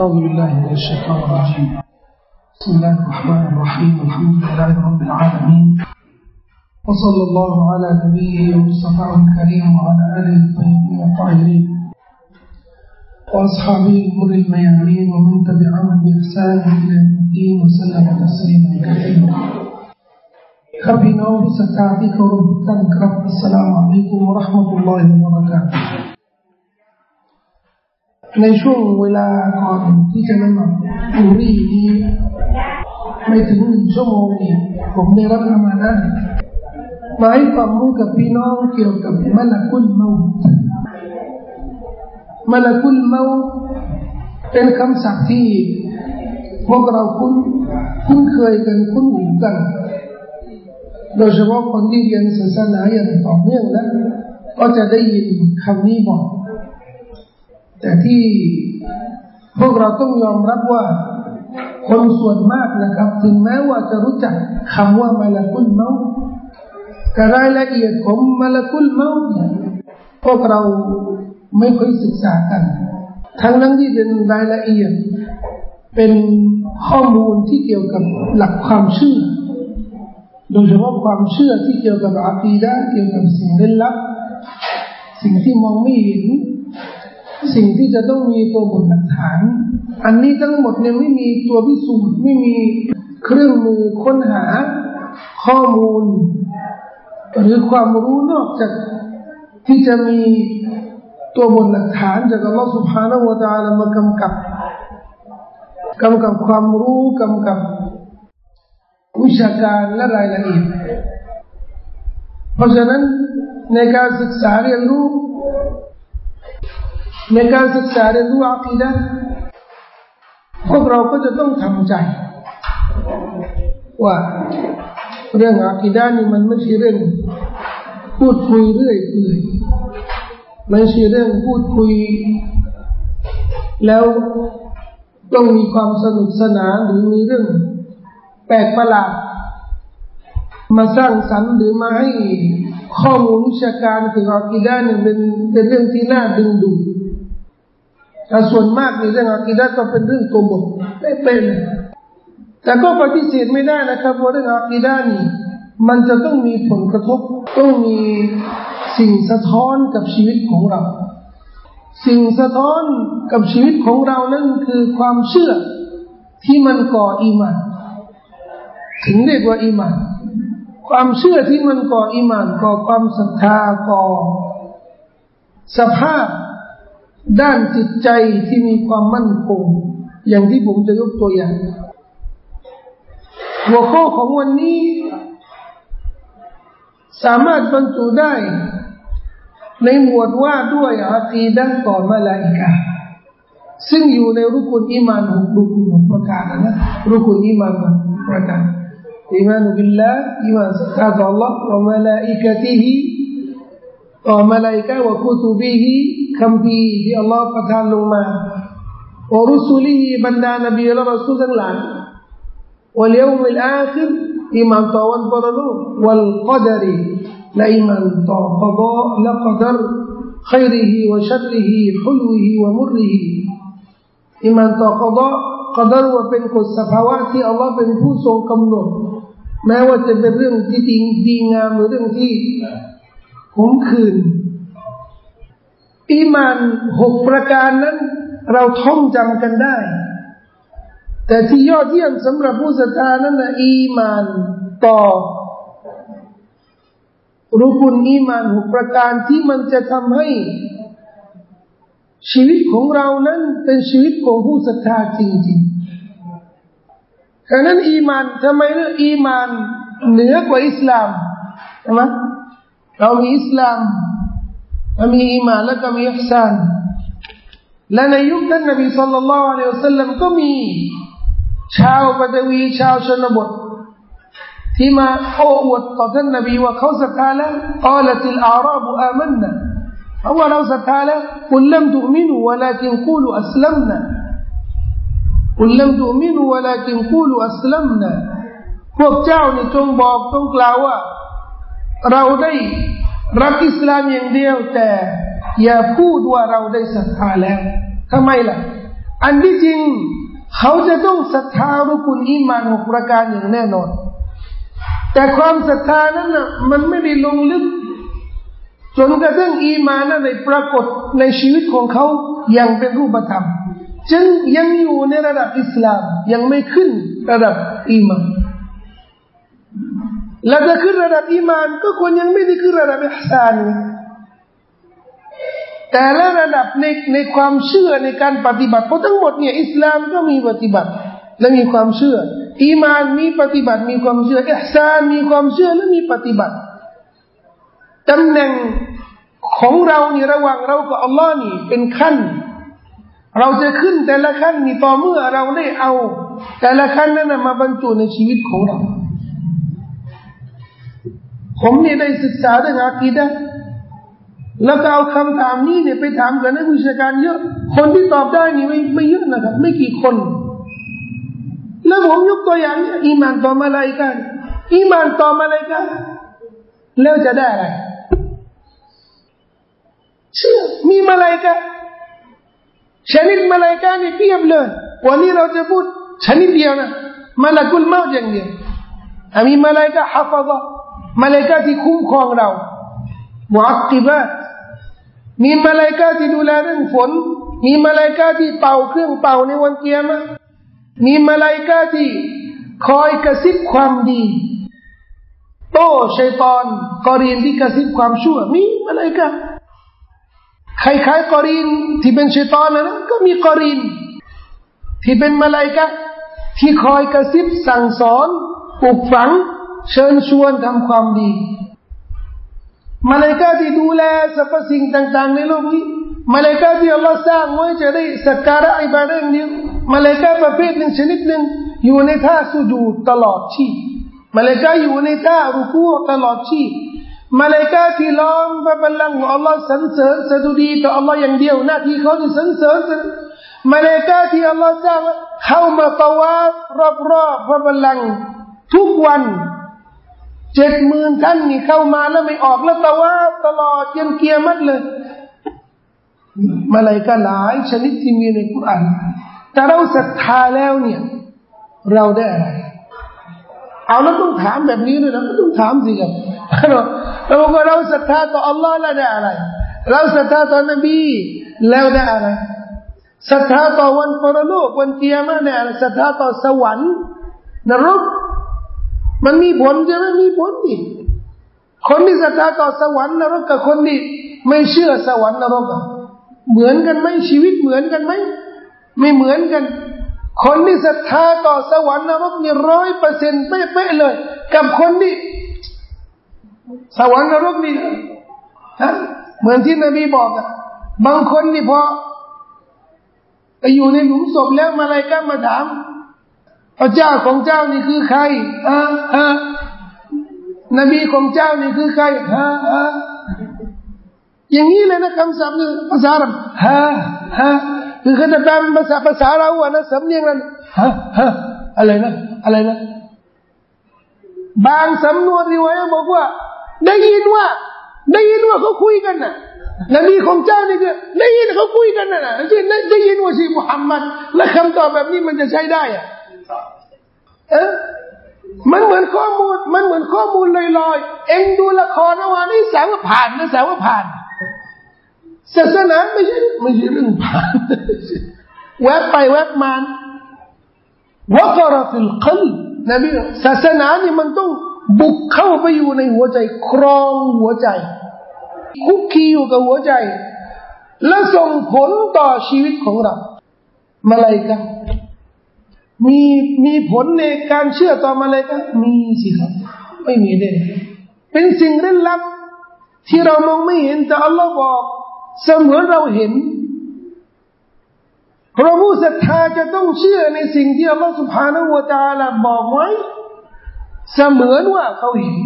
أعوذ بالله من الشيطان الرجيم. بسم الله الرحمن الرحيم. الحمد لله رب العالمين. وصلى الله على نبيه المصطفى الكريم وعلى آله الطيبين الطاهرين. وأصحابه الغر الميامين ومن تبعهم بإحسان إلى الدين وسلم تسليما كثيرا. خبينا وبسكاتك وربك السلام عليكم ورحمة الله وبركاته. ในช่วงเวลาก่อนที่จะละหมาดอุรีนี้ไม่ถึงหนึ่งชั่วโมงนี้ผมได้รับอามานะมาให้ความรู้กับพี่น้องเกี่ยวกับมลกุลเมาต์มลกุลเมาเป็นคำศัพท์ที่พวกเราคุ้นคุ้นเคยกันคุ้นหูกัน โดยเฉพาะคนที่เรียนศาสนาอย่างต่อเนื่องนะก็จะได้ยินคำนี้บ่อย แต่ที่พวกเราต้องยอมรับว่า คนส่วนมากนะครับ ถึงแม้ว่าจะรู้จักคำว่ามาลกุลเมาแต่รายละเอียดของมาลกุลเมาพวกเราไม่ค่อยศึกษากัน ทั้งนั้นที่เป็นรายละเอียด เป็นข้อมูลที่เกี่ยวกับหลักความเชื่อ โดยเฉพาะความเชื่อที่เกี่ยวกับอาคีดะเกี่ยวกับสิ่งลึกลับ สิ่งที่มองไม่เห็น สิ่งที่จะต้องมีตัวบทหลักฐาน อันนี้ทั้งหมดเนี่ยไม่มีตัวพิสูจน์ไม่มีเครื่องมือค้นหาข้อมูล หรือความรู้นอกจากที่จะมีตัวบทหลักฐานจากอัลลอฮฺสุภาณวตาลมากำกับกำกับความรู้กำกับวิชาการและรายละเอียดเพราะฉะนั้นในการศึกษาเรียนรู้ ในการศึกษาเรียนรู้อักีดะพวกเราก็จะต้องทำใจ ว่าเรื่องอักีดะนี่มันไม่ใช่เรื่อง พูดคุยเรื่อยเปื่อยไม่ใช่เรื่องพูดคุย แล้วต้องมีความสนุกสนานหรือมีเรื่อง แปลกประหลาดมาสร้างสรรค์หรือมาให้ข้อมูลวิชาการถึงอักีดะเนี่ยเป็นเป็นเรื่องที่น่าดึงดูด แต่ส่วนมากในเรื่องอากีดะก็เป็นเรื่องตัวบทไม่เป็นแต่ก็ปฏิเสธไม่ได้นะครับว่าเรื่องอากีดะนี่มันจะต้องมีผลกระทบ ต้องมีสิ่งสะท้อนกับชีวิตของเรา สิ่งสะท้อนกับชีวิตของเรานั่นคือความเชื่อที่มันก่ออีมานถึงเรียกว่าอีมานความเชื่อที่มันก่ออีมานก่อความศรัทธาก่อสภาพ ด้านจิตใจที่มีความมั่นคง อย่างที่ผมจะยกตัวอย่าง หัวข้อของวันนี้ สามารถบรรจุได้ ในหมวดว่าด้วยอาคีดังต่อมาลาอิกาซึ่งอยู่ในรุกุลอิมานหกรุกุลหกประการนะรุกุลอิมานหกประการอิมานุบิลลาอิมานสักการต่อ Allah วะมาละมาลาอิกะติฮิ وملائكة وكتبه كم في في الله فتح لما ورسله بندى نبي رسول الله واليوم الآخر إيمان طوال برلو والقدر لا إيمان قضاء لا قدر خيره وشره حلوة ومره. إيمان قضاء قدر وبنك السفوات الله بنفوسه كمنه ما وتبرر تتين دينا مرن تي หวงที่ดีดีงามหรือเรื่องที่ขมขื่นอีมานหกประการนั้น เราท่องจำกันได้ แต่ที่ยอดเยี่ยมสำหรับผู้ศรัทธานั้นนะอีมานต่อรุกุลอีมานหกประการที่มันจะทำให้ ชีวิตของเรานั้นเป็นชีวิตของผู้ศรัทธาจริงๆดังนั้นอีมานทำไมเรื่องอีมานเหนือกว่าอิสลามใช่ไหม เรามีอิสลามมีอิมานและก็มีอิห์ซานและในยุคนั้นนบีصلى الله عليه وسلمก็มีชาวปฐวีชาวชนบทที่มาโอ้อวดต่อท่านนบีว่าเขาศรัทธาแล้วقالت الأعراب آمناเพราะว่าเราศรัทธาแล้วقل لم تؤمنوا ولكن قولوا أسلمنا قل لم تؤمنوا ولكن قولوا أسلمناพวกเจ้านี่จงบอกจงกล่าวว่า เราได้รับอิสลามอย่างเดียว แต่อย่าพูดว่าเราได้ศรัทธาแล้วทำไมล่ะ อันที่จริง เขาจะต้องศรัทธารุกุลอีมานหกประการอย่างแน่นอน แต่ความศรัทธานั้นนะมันไม่ได้ลงลึก จนกระทั่งอีมานั้นได้ปรากฏในชีวิตของเขาอย่างเป็นรูปธรรม จึงยังอยู่ในระดับอิสลามยังไม่ขึ้นระดับอีมาน แล้วจะขึ้นระดับอีมาน ก็ควรยังไม่ได้ขึ้นระดับอิฮซานแต่ละระดับในในความเชื่อในการปฏิบัติเพราะทั้งหมดเนี่ยอิสลามก็มีปฏิบัติและมีความเชื่อ อีมานมีปฏิบัติมีความเชื่ออิฮซานมีความเชื่อและมีปฏิบัติตำแหน่งของเรานี่ระหว่างเรากับอัลลอฮ์นี่เป็นขั้น เราจะขึ้นแต่ละขั้นนี่ต่อเมื่อเราได้เอา แต่ละขั้นนั้นมาบรรจุในชีวิตของเรา ผมเนี่ยได้ศึกษาเรื่องอาคีดะแล้วก็เอาคำถามนี้เนี่ยไปถามกับนักวิชาการเยอะ คนที่ตอบได้นี่ไม่ไม่เยอะนะครับ ไม่กี่คน แล้วผมยกตัวอย่างเนี่ยอีมานต่อมาอะไรกันอีมานต่อมาอะไรกันแล้วจะได้อะไรเชื่อมีมาลายกาชนิดมาลายกานี่เพียบเลยวันนี้เราจะพูดชนิดเดียวนะมาลากุลเมาอย่างเดียวมีมาลายกาฮัฟซะ มาลายกาที่คุ้มครองเรามุอักิบะมีมาลายกาที่ดูแลเรื่องฝน มีมาลายกาที่เป่าเครื่องเป่าในวันเกียรติมีมาลายกาที่คอยกระซิบความดี โต้ชัยตอนกอรีนที่กระซิบความชั่ว มีมาลายกาคล้ายๆกอรีนที่เป็นชัยตอนนะก็มีกอรีน ที่เป็นมาลายกะที่คอยกระซิบสั่งสอนปลูกฝัง เชิญชวนทำความดี มาเลกาที่ดูแลสรรพสิ่งต่าง ๆ ในโลกนี้ มาเลกาที่อัลลอฮ์สร้างไว้จะได้สักการะอิบาดะเดียวมาเลกาประเภทหนึ่งชนิดหนึ่งอยู่ในท่าสุญูดตลอดชีพมาเลกาอยู่ในท่ารุกูตลอดชีพมาเลกาที่ล้อมพระบัลลังก์ของอัลลอฮ์สรรเสริญสดุดีต่ออัลลอฮ์อย่างเดียวหน้าที่เขาที่สรรเสริญมาเลกาที่อัลลอฮ์สร้างเข้ามาตวาบรอบๆพระบัลลังก์ทุกวัน เจ็ดหมื่นท่านนี่เข้ามาแล้วไม่ออกแล้วแต่ว่าตลอดเยนเกียรมัดเลยมาเลยก็หลายชนิดที่มีในกุรอานแต่เราศรัทธาแล้วเนี่ย เราได้อะไรเอาแล้วต้องถามแบบนี้ด้วยนะก็ต้องถามสิครับเราก็เราศรัทธาต่ออัลลอฮ์แล้วได้อะไร เราศรัทธาต่อนบีแล้วได้อะไรศรัทธาต่อวันปรโลกวันเกียรติเนี่ยศรัทธาต่อสวรรค์นรก มันมีผลใช่ไหมมีผลดิคนที่ศรัทธาต่อสวรรค์นรกกับคนที่ไม่เชื่อสวรรค์นรกเหมือนกันไหมชีวิตเหมือนกันไหมไม่เหมือนกัน คนที่ศรัทธาต่อสวรรค์นรกนี่ร้อยเปอร์เซ็นต์เป๊ะเลย กับคนที่สวรรค์นรกนี่ฮะเหมือนที่นบีบอกอะบางคนนี่พอไปอยู่ในหลุมศพแล้วมาอะไรก็มาถาม พระเจ้าของเจ้านี่คือใครฮะฮะนบีของเจ้านี่คือใครฮะฮะอย่างนี้เลยนะคำศัพท์นี่ภาษาอังกฤษฮะฮะคือเขาจะตามภาษาภาษาเราอะนะสำเนียงนั้นฮะฮะอะไรนะอะไรนะบางสำนวนรีวายบอกว่า ได้ยินว่า ได้ยินว่าเขาคุยกันน่ะนบีของเจ้านี่ก็ได้ยินเขาคุยกันน่ะได้ยินว่าชีมุฮัมมัดและคำตอบแบบนี้มันจะใช้ได้อะ เออมันเหมือนข้อมูล มันเหมือนข้อมูลลอยๆ เองดูละครนะวันนี้แสงว่าผ่านนะแสงว่าผ่าน ศาสนาไม่ใช่ไม่ใช่เรื่องผ่าน แวบไปแวบมาวกรฟิลกลนบีศาสนานี่มันต้องบุกเข้าไปอยู่ในหัวใจ ครองหัวใจ คุกคีอยู่กับหัวใจ และส่งผลต่อชีวิตของเรามาเลยกัน มีมีผลในการเชื่อต่อมาเลยก็มีสิครับไม่มีเด่นเป็นสิ่งเร้นลับ ที่เรามองไม่เห็นแต่อัลลอฮ์บอก เสมือนเราเห็นเพราะผู้ศรัทธาจะต้องเชื่อในสิ่งที่อัลลอฮ์สุภาณวตาลาบอกไว้ เสมือนว่าเขาเห็น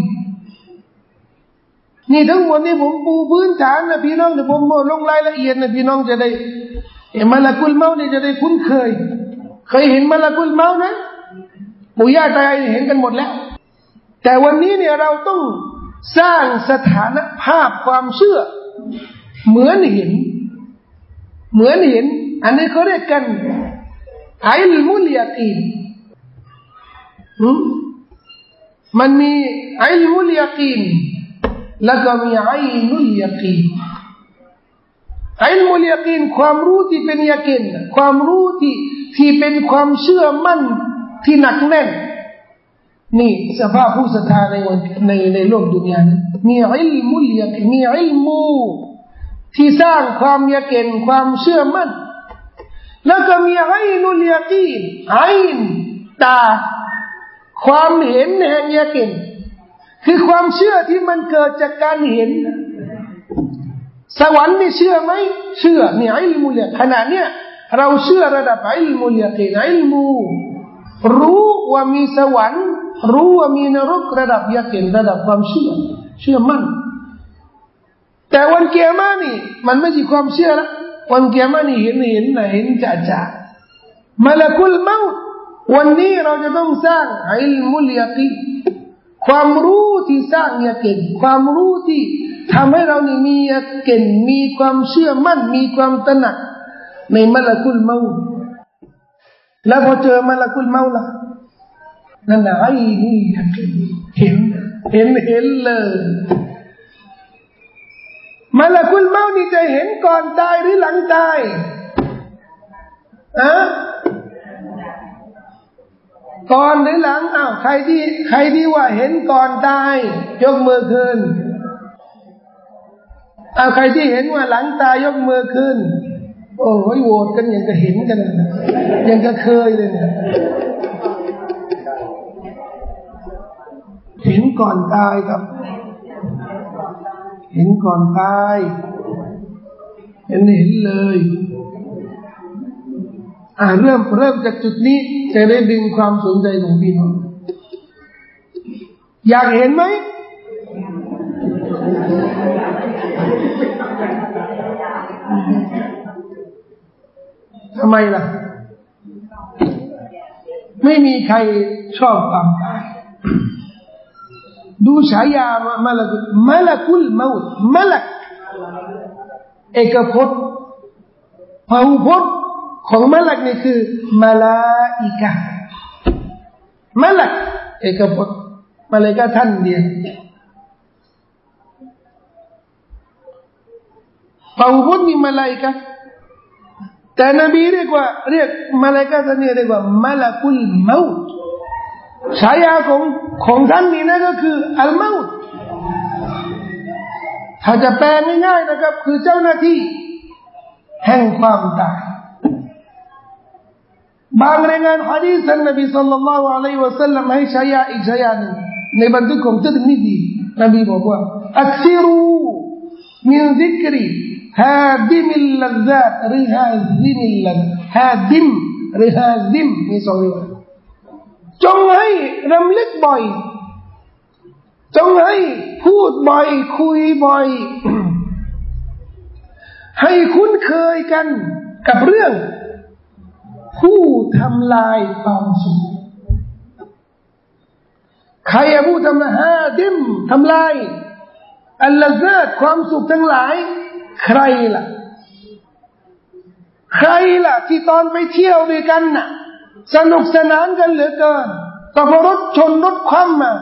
นี่ทั้งหมดนี่ผมปูพื้นฐานนะพี่น้องเดี๋ยวผมลงรายละเอียดนะพี่น้องจะได้เอมาละกุลเมาเนี่ยจะได้คุ้นเคย เคยเห็นมาลากุลเมานะปู่ย่าตายายเห็นกันหมดแล้ว แต่วันนี้เนี่ยเราต้องสร้างสถานภาพความเชื่อ เหมือนเห็น เหมือนเห็น อันนี้เขาเรียกกันไอิลมุลยากีนมันมีไอิลมุลยากีนแล้วก็มีไอินุลยากีนไอิลมุลยากีนความรู้ที่เป็นยากีนความรู้ที่ ที่เป็นความเชื่อมั่นที่หนักแน่น นี่สภาพผู้ศรัทธาในวันในในโลกดุนยานี้มีอิลมุลยามีอิลมูที่สร้างความยาเกนความเชื่อมั่น แล้วก็มีไอ้นุลยากีนไอ้ตา ความเห็นแห่งยาเกนคือความเชื่อที่มันเกิดจากการเห็น สวรรค์นี่เชื่อไหมเชื่อนี่อิลมุลยาขณะเนี้ย เราเชื่อระดับอิลมุลยากีนอิลมูรู้ว่ามีสวรรค์รู้ว่ามีนรกระดับยาเกนระดับความเชื่อ เชื่อมั่น แต่วันเกียร์มานี่มันไม่ใช่ความเชื่อละวันเกียร์มานี่เห็นเห็นนะเห็นจ่าจ่ามาละกุลเมาวันนี้เราจะต้องสร้างอิลมุลยากีความรู้ที่สร้างยาเก่งความรู้ที่ทำให้เรานี่มียาเก่งมีความเชื่อมั่น มีความตระหนัก ในมลกุลเมาแล้วพอเจอมลกุลเมาละนั่นแหละไอ้นี่เห็นเห็นเห็นเลยมลกุลเมานี่จะเห็นก่อนตายหรือหลังตายอะก่อนหรือหลังอ้าวใครที่ใครที่ว่าเห็นก่อนตาย ยกมือขึ้นอ้าวใครที่เห็นว่าหลังตายยกมือขึ้น โอ้ยโหวตกันอย่างก็เห็นกันอย่างก็เคยเลยเนี่ยเห็นก่อนตายครับ เห็นก่อนตายเห็นเห็นเลย อ่าเริ่มเริ่มจากจุดนี้ จะได้ดึงความสนใจของพี่น้องอยากเห็นไหม ทำไมล่ะ ไม่มีใครชอบความตายดูฉายามาลกุลมาลกุลมาอุดมาลักเอกพจน์พหุพจน์ของมาลักนี่คือมาลาอิกะมาลักเอกพจน์มาเลยก็ท่านเดียวพหุพจน์นี่มาลาอิกะ แต่นบีเรียกว่าเรียกมาลาอิกะท่านนี้เรียกว่ามาละกุลมาอุดฉายาของของท่านนี่นะก็คืออัลมาอุดถ้าจะแปลง่ายๆนะครับ คือเจ้าหน้าที่ แห่งความตายบางรายงานฮะดีษท่านนบีสัลลัลลอฮุอะลัยฮิวะสัลลัมให้ฉายาอีกฉายาหนึ่งในบันทึกของตึกนิดีนบีบอกว่าอักซิรูมินซิกรี ฮาดิมิลลัซาตหรือฮาดิมิลลัฮาดิมหรือฮาดิมมีสองอย่างจงให้รำลึกบ่อย จงให้พูดบ่อย คุยบ่อย ให้คุ้นเคยกันกับเรื่อง ผู้ทำลายความสุขใครผู้ทำลายฮาดิมทำลายอัลลซาดความสุขทั้งหลาย ใครล่ะ ใครล่ะ ที่ตอนไปเที่ยวด้วยกันน่ะ สนุกสนานกันเหลือเกินก็พอรถชนรถคว่ำมา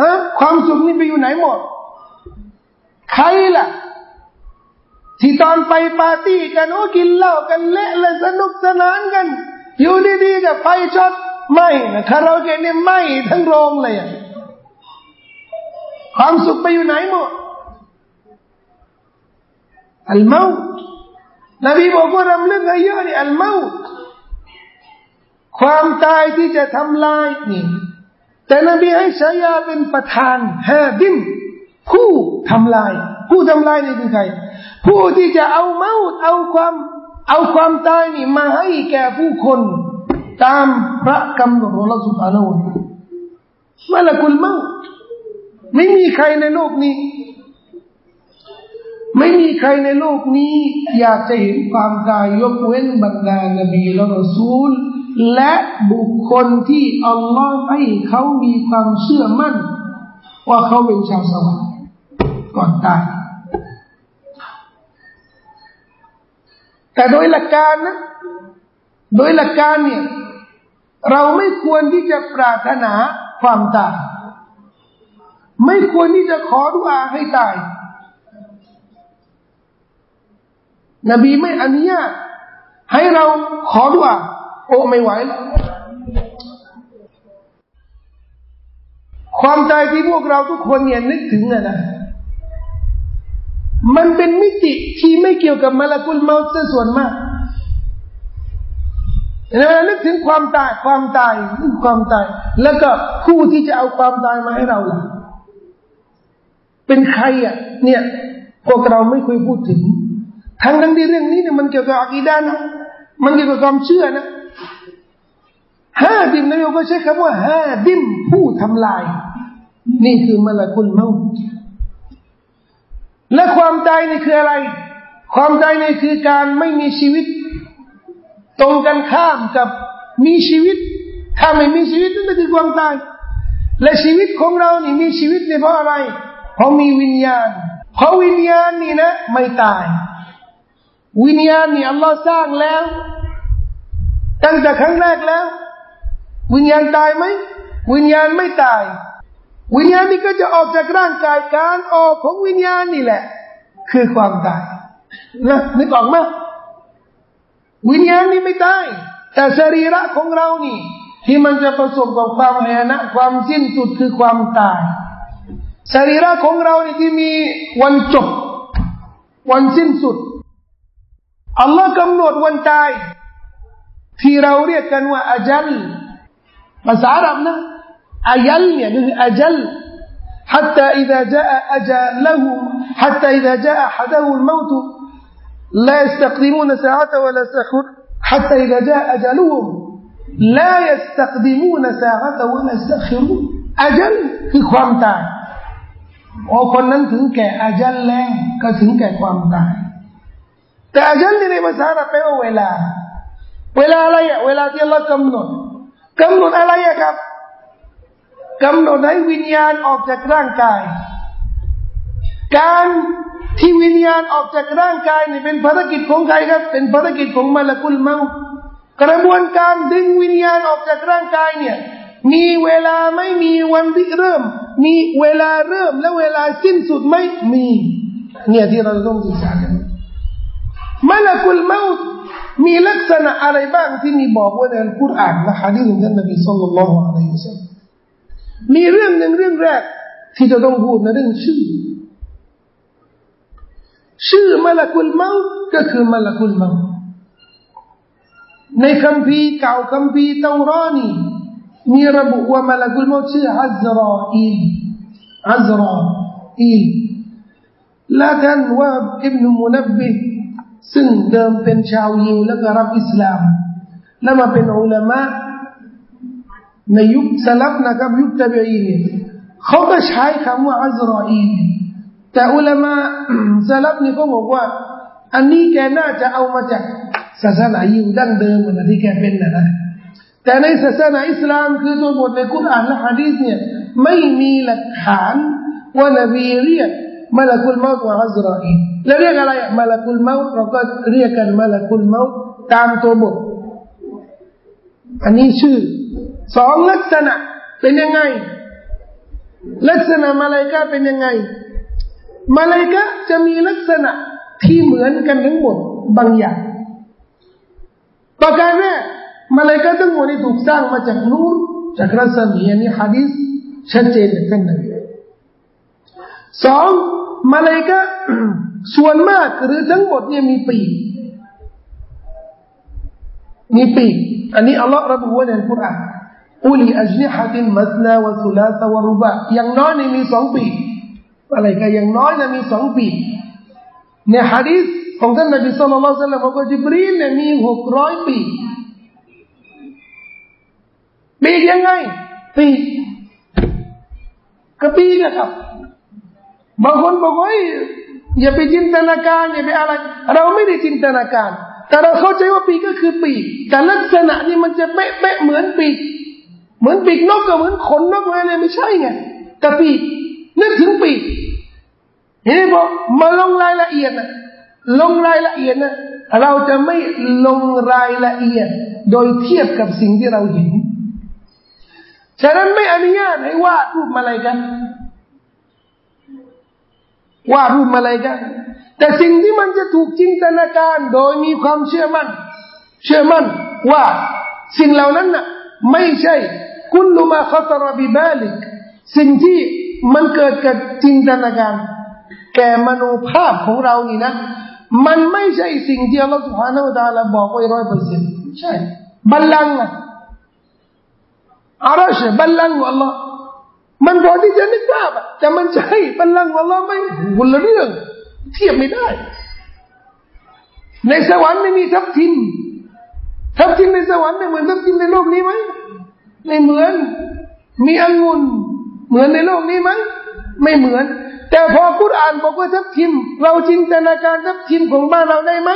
ฮะความสุขนี่ไปอยู่ไหนหมด ใครล่ะ ที่ตอนไปปาร์ตี้กันโอ้กินเหล้ากันเละเลยสนุกสนานกัน อยู่ดีๆกับไฟช็อตไม่นะคาราโอเกะนี่ไม่ทั้งโรงเลยความสุขไปอยู่ไหนหมด อัลมาต์นบีบอกว่ารำลึกเยะนี่อัลมาต์ความตายที่จะทำลายนี่แต่นบีให้ฉายาเป็นประธานฮาดิมผู้ทำลาย ผู้ทำลายนี่คือใครผู้ที่จะเอาเมาเอาความ เอาความตายนี่มาให้แก่ผู้คน ตามพระกำหนดของเราสุภาโนมาละกุลเมาไม่มีใครในโลกนี้ ไม่มีใครในโลกนี้ อยากจะเห็นความตายยกเว้นบรรดานบีและรอซูล และบุคคลที่อัลลอฮ์ให้เขามีความเชื่อมั่น ว่าเขาเป็นชาวสวรรค์ก่อนตาย แต่โดยหลักการนะ โดยหลักการเนี่ย เราไม่ควรที่จะปรารถนาความตาย ไม่ควรที่จะขอดุอาให้ตาย นบีไม่อนุญาตให้เราขอดุอาโอ้ไม่ไหวแล้วความตายที่พวกเราทุกคนเนี่ยนึกถึงนะนะมันเป็นมิติที่ไม่เกี่ยวกับมาลากุลเมาส์ส่วนมากเวลานึกถึงความตายความตายนึกความตาย แล้วก็ผู้ที่จะเอาความตายมาให้เราล่ะเป็นใครอะ เนี่ย พวกเราไม่เคยพูดถึง ทั้งทั้งที่เรื่องนี้เนี่ยมันเกี่ยวกับอักีดานะมันเกี่ยวกับความเชื่อนะฮาดิมนายก็ใช้คำว่าฮาดิมผู้ทำลาย นี่คือมลากุลเมาและความตายนี่คืออะไร ความตายนี่คือการไม่มีชีวิต ตรงกันข้ามกับมีชีวิต ถ้าไม่มีชีวิตนั่นคือความตาย และชีวิตของเรานี่มีชีวิตเนี่ยเพราะอะไร เพราะมีวิญญาณ เพราะวิญญาณนี่นะ ไม่ตาย วิญญาณนี่อัลลอฮ์สร้างแล้ว ตั้งแต่ครั้งแรกแล้ว วิญญาณตายไหมวิญญาณไม่ตาย วิญญาณนี้ก็จะออกจากร่างกายการออกของวิญญาณนี่แหละ คือความตายนะนึกออกไหมวิญญาณนี่ไม่ตายแต่สรีระของเรานี่ ที่มันจะประสบกับความแหนะ ความสิ้นสุดคือความตายสรีระของเรานี่ที่มีวันจบ วันสิ้นสุดอัลลอฮ์กำหนดวันตาย ที่เราเรียกกันว่าอาจัลภาษาอาหรับนะอายัลเนี่ยคืออาจัล حتى إذا جاء أجلهم حتى إذا جاء أحدهم الموت لا يستقدمون ساعة ولا يستأخر حتى إذا جاء أجلهم لا يستقدمون ساعة ولا يستأخرون أجل คือความตายโอ้คนนั้นถึงแก่อาจัลแล้วก็ถึงแก่ความตาย แต่อาจัลในภาษาเราแปลว่าเวลา เวลาอะไรอะเวลาที่เรากำหนดกำหนดอะไรอะครับกำหนดให้วิญญาณออกจากร่างกาย การที่วิญญาณออกจากร่างกายนี่เป็นภารกิจของใครครับ เป็นภารกิจของมาลกุลเมากระบวนการดึงวิญญาณออกจากร่างกายเนี่ย มีเวลาไม่มีวันที่เริ่ม มีเวลาเริ่มและเวลาสิ้นสุดไม่มี เนี่ยที่เราต้องศึกษากัน มาลกุลเมามีลักษณะอะไรบ้างที่มีบอกไว้ในอัลกุรอานและฮะดีษของท่านนบีสุลต่านละฮ์อะลัยฮิวสัลลัมมีเรื่องหนึ่งเรื่องแรก ที่จะต้องพูดนะเรื่องชื่อ ชื่อมาลากุลเมาก็คือมาลากุลเมาในคำพีเก่าคำพีเตารานีมีระบุว่ามาลากุลเมาชื่ออัซรออีลอัซรออีลและท่านว่าอิบนุมุนบิ ซึ่งเดิมเป็นชาวยิวแล้วก็รับอิสลาม แล้วมาเป็นอุลามะในยุคสลับนะครับยุคตะบีอีนเขาก็ใช้คำว่าอัซรออีนแต่อุลามะสลับนี่เขาบอกว่า อันนี้แกน่าจะเอามาจากศาสนายิวดั้งเดิมเหมือนที่แกเป็นนะนะแต่ในศาสนาอิสลามคือตัวบทในคุรานและฮะดีษเนี่ยไม่มีหลักฐานว่านบีเรียก มาลากุลเมาต์ว่าอัซรออีแล้วเรียกอะไรมาลากุลเมาต์เราก็เรียกกันมาลากุลเมาต์ตามตัวบทอันนี้ชื่อสองลักษณะเป็นยังไง ลักษณะมาลายกาเป็นยังไง มาลายกาจะมีลักษณะที่เหมือนกันทั้งหมดบางอย่างประการแรกมาลายกาทั้งหมดนี้ถูกสร้างมาจากนูรจากรัศมีอันนี้ฮะดีษชัดเจนจากท่านนบีสอง มาเลยกาส่วนมากหรือทั้งหมดเนี่ยมีปีกมีปีกอันนี้อัลลอฮ์ระบุไว้ในอัลกุรอานอุลีอัจนิฮัตินมัสนาวะสุลาตะวรุบะอย่างน้อยนี่มีสองปีอะไรก็อย่างน้อยนะมีสองปีในฮะดีษของท่านนบีสุลต่านละสัลลัมบอกว่าจิบรีนเนี่ยมีหกร้อยปีปียังไงปีกระปีนะครับ บางคนบอกว่าอย่าไปจินตนาการอย่าไปอะไร เราไม่ได้จินตนาการ แต่เราเข้าใจว่าปีก็คือปีแต่ลักษณะนี่มันจะเป๊ะๆเหมือนปีก เหมือนปีกนกก็เหมือนขนนกอะไรไม่ใช่ไงแต่ปีกนึกถึงปีกเห็นไหมบอกมาลงรายละเอียดนะลงรายละเอียดนะเราจะไม่ลงรายละเอียด โดยเทียบกับสิ่งที่เราเห็น ฉะนั้นไม่อนุญาตให้วาดรูปมาอะไรกัน ว่ารูปมาอะไรกันแต่สิ่งที่มันจะถูกจินตนาการโดยมีความเชื่อมั่น เชื่อมั่นว่าสิ่งเหล่านั้นน่ะไม่ใช่กุณลุมาขตรบิบาลิกสิ่งที่มันเกิดกับจินตนาการ แก่มโนภาพของเรานี่นะ มันไม่ใช่สิ่งที่อัลลอฮฺสุบฮานาอัลลอฮฺบอกไว้ร้อยเปอร์เซ็นต์ใช่บัลลังก์อะอาราชบัลลังก์ของอัลลอฮ์ มันพอที่จะนึกภาพอะแต่มันใช่บัลลังของอัลลอฮ์ไม่นละเรื่อง เทียบไม่ได้ ในสวรรค์ไม่มีทัพทิมทัพทิมในสวรรค์ไม่เหมือนทัพทิมในโลกนี้ไหมไม่เหมือน มีองุ่นเหมือนในโลกนี้ไหมไม่เหมือน แต่พอกุรอานบอกว่าทับทิม เราจินตนาการทับทิมของบ้านเราได้ไหม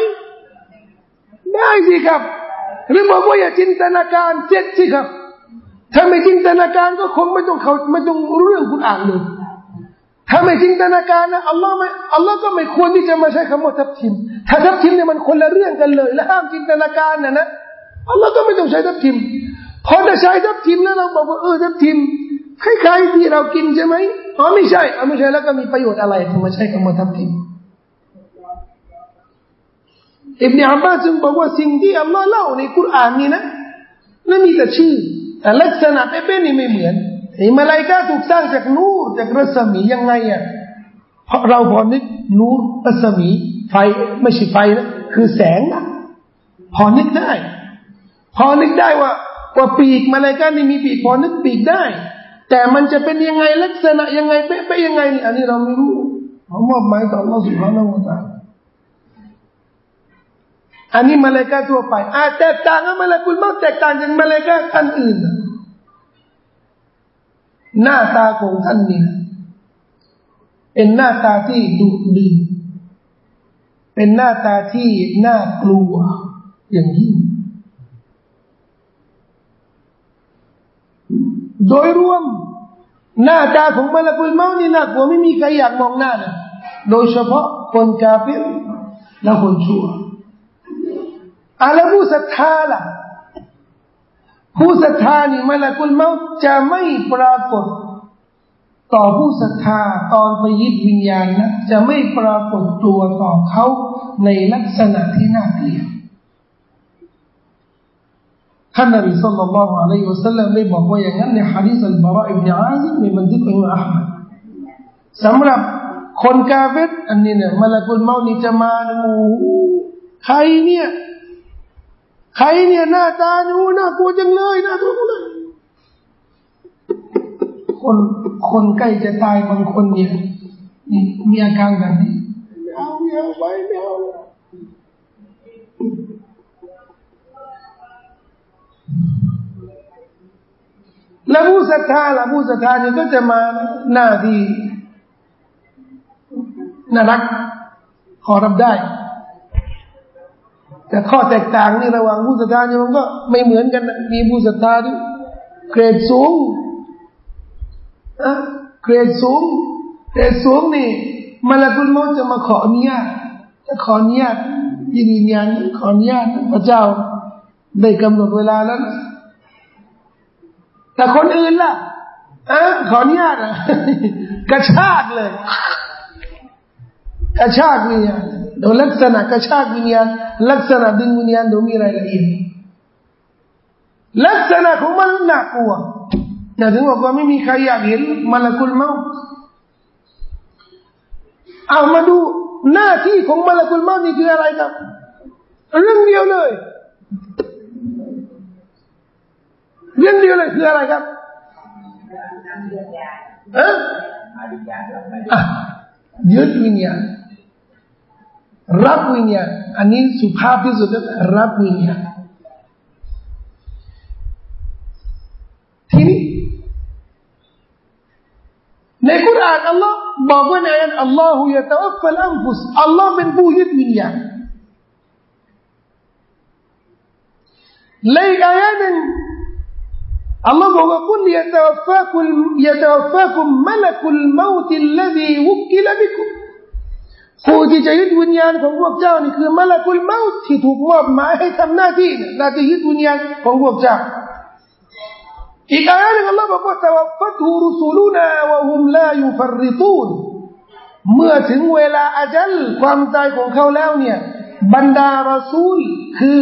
ได้สิครับ หรือบอกว่าอย่าจินตนาการเจ็ดสิครับ ถ้าไม่จินตนาการก็คงไม่ต้องเขาไม่ต้องเรื่องกุรอานเลยถ้าไม่จินตนาการนะอัลลอฮ์ไม่อัลลอฮ์ก็ไม่ควรที่จะมาใช้คำว่าทับทิม ถ้าทับทิมเนี่ยมันคนละเรื่องกันเลย และห้ามจินตนาการนะนะอัลลอฮ์ก็ไม่ต้องใช้ทับทิมพอจะใช้ทับทิมแล้วเราบอกว่าเออทับทิมคล้ายๆที่เรากินใช่ไหมอ๋อไม่ใช่อ๋อไม่ใช่แล้วก็มีประโยชน์อะไรถึงมาใช้คำว่าทับทิมอิบนาอับบาสจึงบอกว่าสิ่งที่อัลลอฮ์เล่าในคุรานนี่นะนั่นมีแต่ชื่อ แลักษณะเป๊ะๆนี่ไม่เหมือนอิมาลายกาถูกสร้างจากนูรจากรัศมียังไงอะเพราะเราพอนึกนูรรัศมี ไฟไม่ใช่ไฟนะคือแสงนะพอนึกได้ พอนึกได้ว่าว่าปีกมาลายกานี่มีปีกพอนึกปีกได้ แต่มันจะเป็นยังไงลักษณะยังไงเป๊ะๆยังไงอันนี้เราไม่รู้เรามอบหมายต่อเราสุภาพนวตาอันนี้มาเลกาทั่วไปอาจแตกต่างกับมาเลกุลมากแตกต่างจากมาเลกาท่านอื่นนะ หน้าตาของท่านนี่เป็นหน้าตาที่ดุดีเป็นหน้าตาที่น่ากลัวอย่างยิ่งโดยรวม หน้าตาของมาลากุลเมานี่น่ากลัวไม่มีใครอยากมองหน้าเลยโดยเฉพาะคนกาเฟรและคนชั่วอะไรผู้ศรัทธาล่ะ ผู้ศรัทธานี่มาลากุลเมาจะไม่ปรากฏ ต่อผู้ศรัทธาตอนไปยึดวิญญาณนะจะไม่ปรากฏตัวต่อเขาในลักษณะที่น่าเกลียดท่านนบีสุลต่านละฮ์อะลัยฮิวสัลลัมได้บอกว่าอย่างนั้นในฮะดีษอัลบาระอิบนอาซิมในบันทึกอิมามอัลมัดสำหรับคนกาเฟตอันนี้เนี่ยมาลากุลเมานี่จะมาโอ้ใครเนี่ย ใครเนี่ยหน้าตาดูน่ากลัวจังเลยน่ากลัวเลยคนคนใกล้จะตายบางคนเนี่ยนี่มีอาการแบบนี้ไม่เอาไม่เอาไปไม่เอาแล้วผู้ศรัทธาล่ะผู้ศรัทธาเนี่ยก็จะมาหน้าที่น่ารักขอรับได้ แต่ข้อแตกต่างนี่ระหว่างผู้ศรัทธาเนี่ยมันก็ไม่เหมือนกันนะมีผู้ศรัทธาที่เกรดสูงอะเกรดสูงเกรดสูงนี่มาละกุลมจะมาขออนุญาตจะขออนุญาตยินยันขออนุญาตพระเจ้าได้กำหนดเวลาแล้วนะแต่คนอื่นล่ะเอะขออนุญาตกระชากเลย กระชากวิญญาณโดยลักษณะกระชากวิญญาณ ลักษณะดึงวิญญาณดยมีรายละเอียดลักษณะของมันหนักกลัวอย่าถึงบอกว่าไม่มีใครอยากเห็นมาลกุลเมาเอามาดูหน้าที่ของมาลกุลเมานี่คืออะไรครับ เรื่องเดียวเลย เรื่องเดียวเลยคืออะไรครับเออยึดวิญญาณ รับวิญญาณอันนี้สุภาพที่สุดก็รับวิญญาณทีนี้ในกุรอานอัลลอฮ์บอกว่าในอัน الله يتوفى الأنفسอัลลอฮ์เป็นผู้ยึดวิญญาณเลยอายะหนึ่งอัลลอฮ์บอกว่าقل يتوفاكم يتوفاكم ملك الموت الذي وكل بكم ผู้ที่จะยึดวิญญาณของพวกเจ้านี่คือملك الموتที่ถูกมอบหมายให้ทำหน้าที่หน้าที่ยึดวิญญาณของพวกเจ้าอีกอายะหนึ่งอัลลอฮ์บอกว่าตวัฟัตูรุสูลุนาวะฮุมลายุฟริตูนเมื่อถึงเวลาอาจัลความตายของเขาแล้วเนี่ย บรรดารอซูลคือ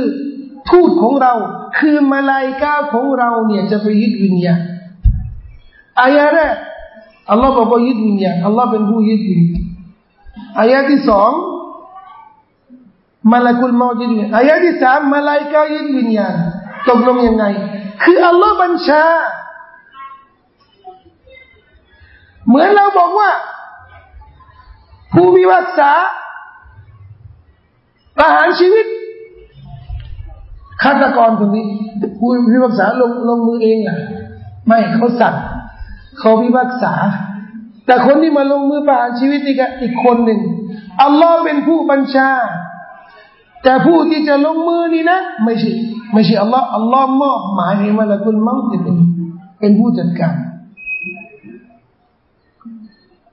ทูตของเรา คือมาลายกาของเราเนี่ยจะไปยึดวิญญาณอายะแรกอัลลอฮ์บอกว่ายึดวิญญาณอัลลอฮ์เป็นผู้ยึดวิญญาณ อายะที่สองมาลากุลมอจิดอายะที่สามมาลายกายึดวิญญาณตกลงยังไง คืออัลลอฮ์บัญชา เหมือนเราบอกว่า ผู้พิพากษาประหารชีวิตฆาตกรคนนี้ผู้พิพากษาลงลงมือเองอะ ไม่เขาสั่งเขาพิพากษา แต่คนที่มาลงมือประหารชีวิตอีกอีกคนหนึ่งอัลลอฮ์เป็นผู้บัญชา แต่ผู้ที่จะลงมือนี่นะไม่ใช่ไม่ใช่อัลลอฮ์อัลลอฮ์มอบหมายให้มาละกุลมาต์เป็นเป็นผู้จัดการ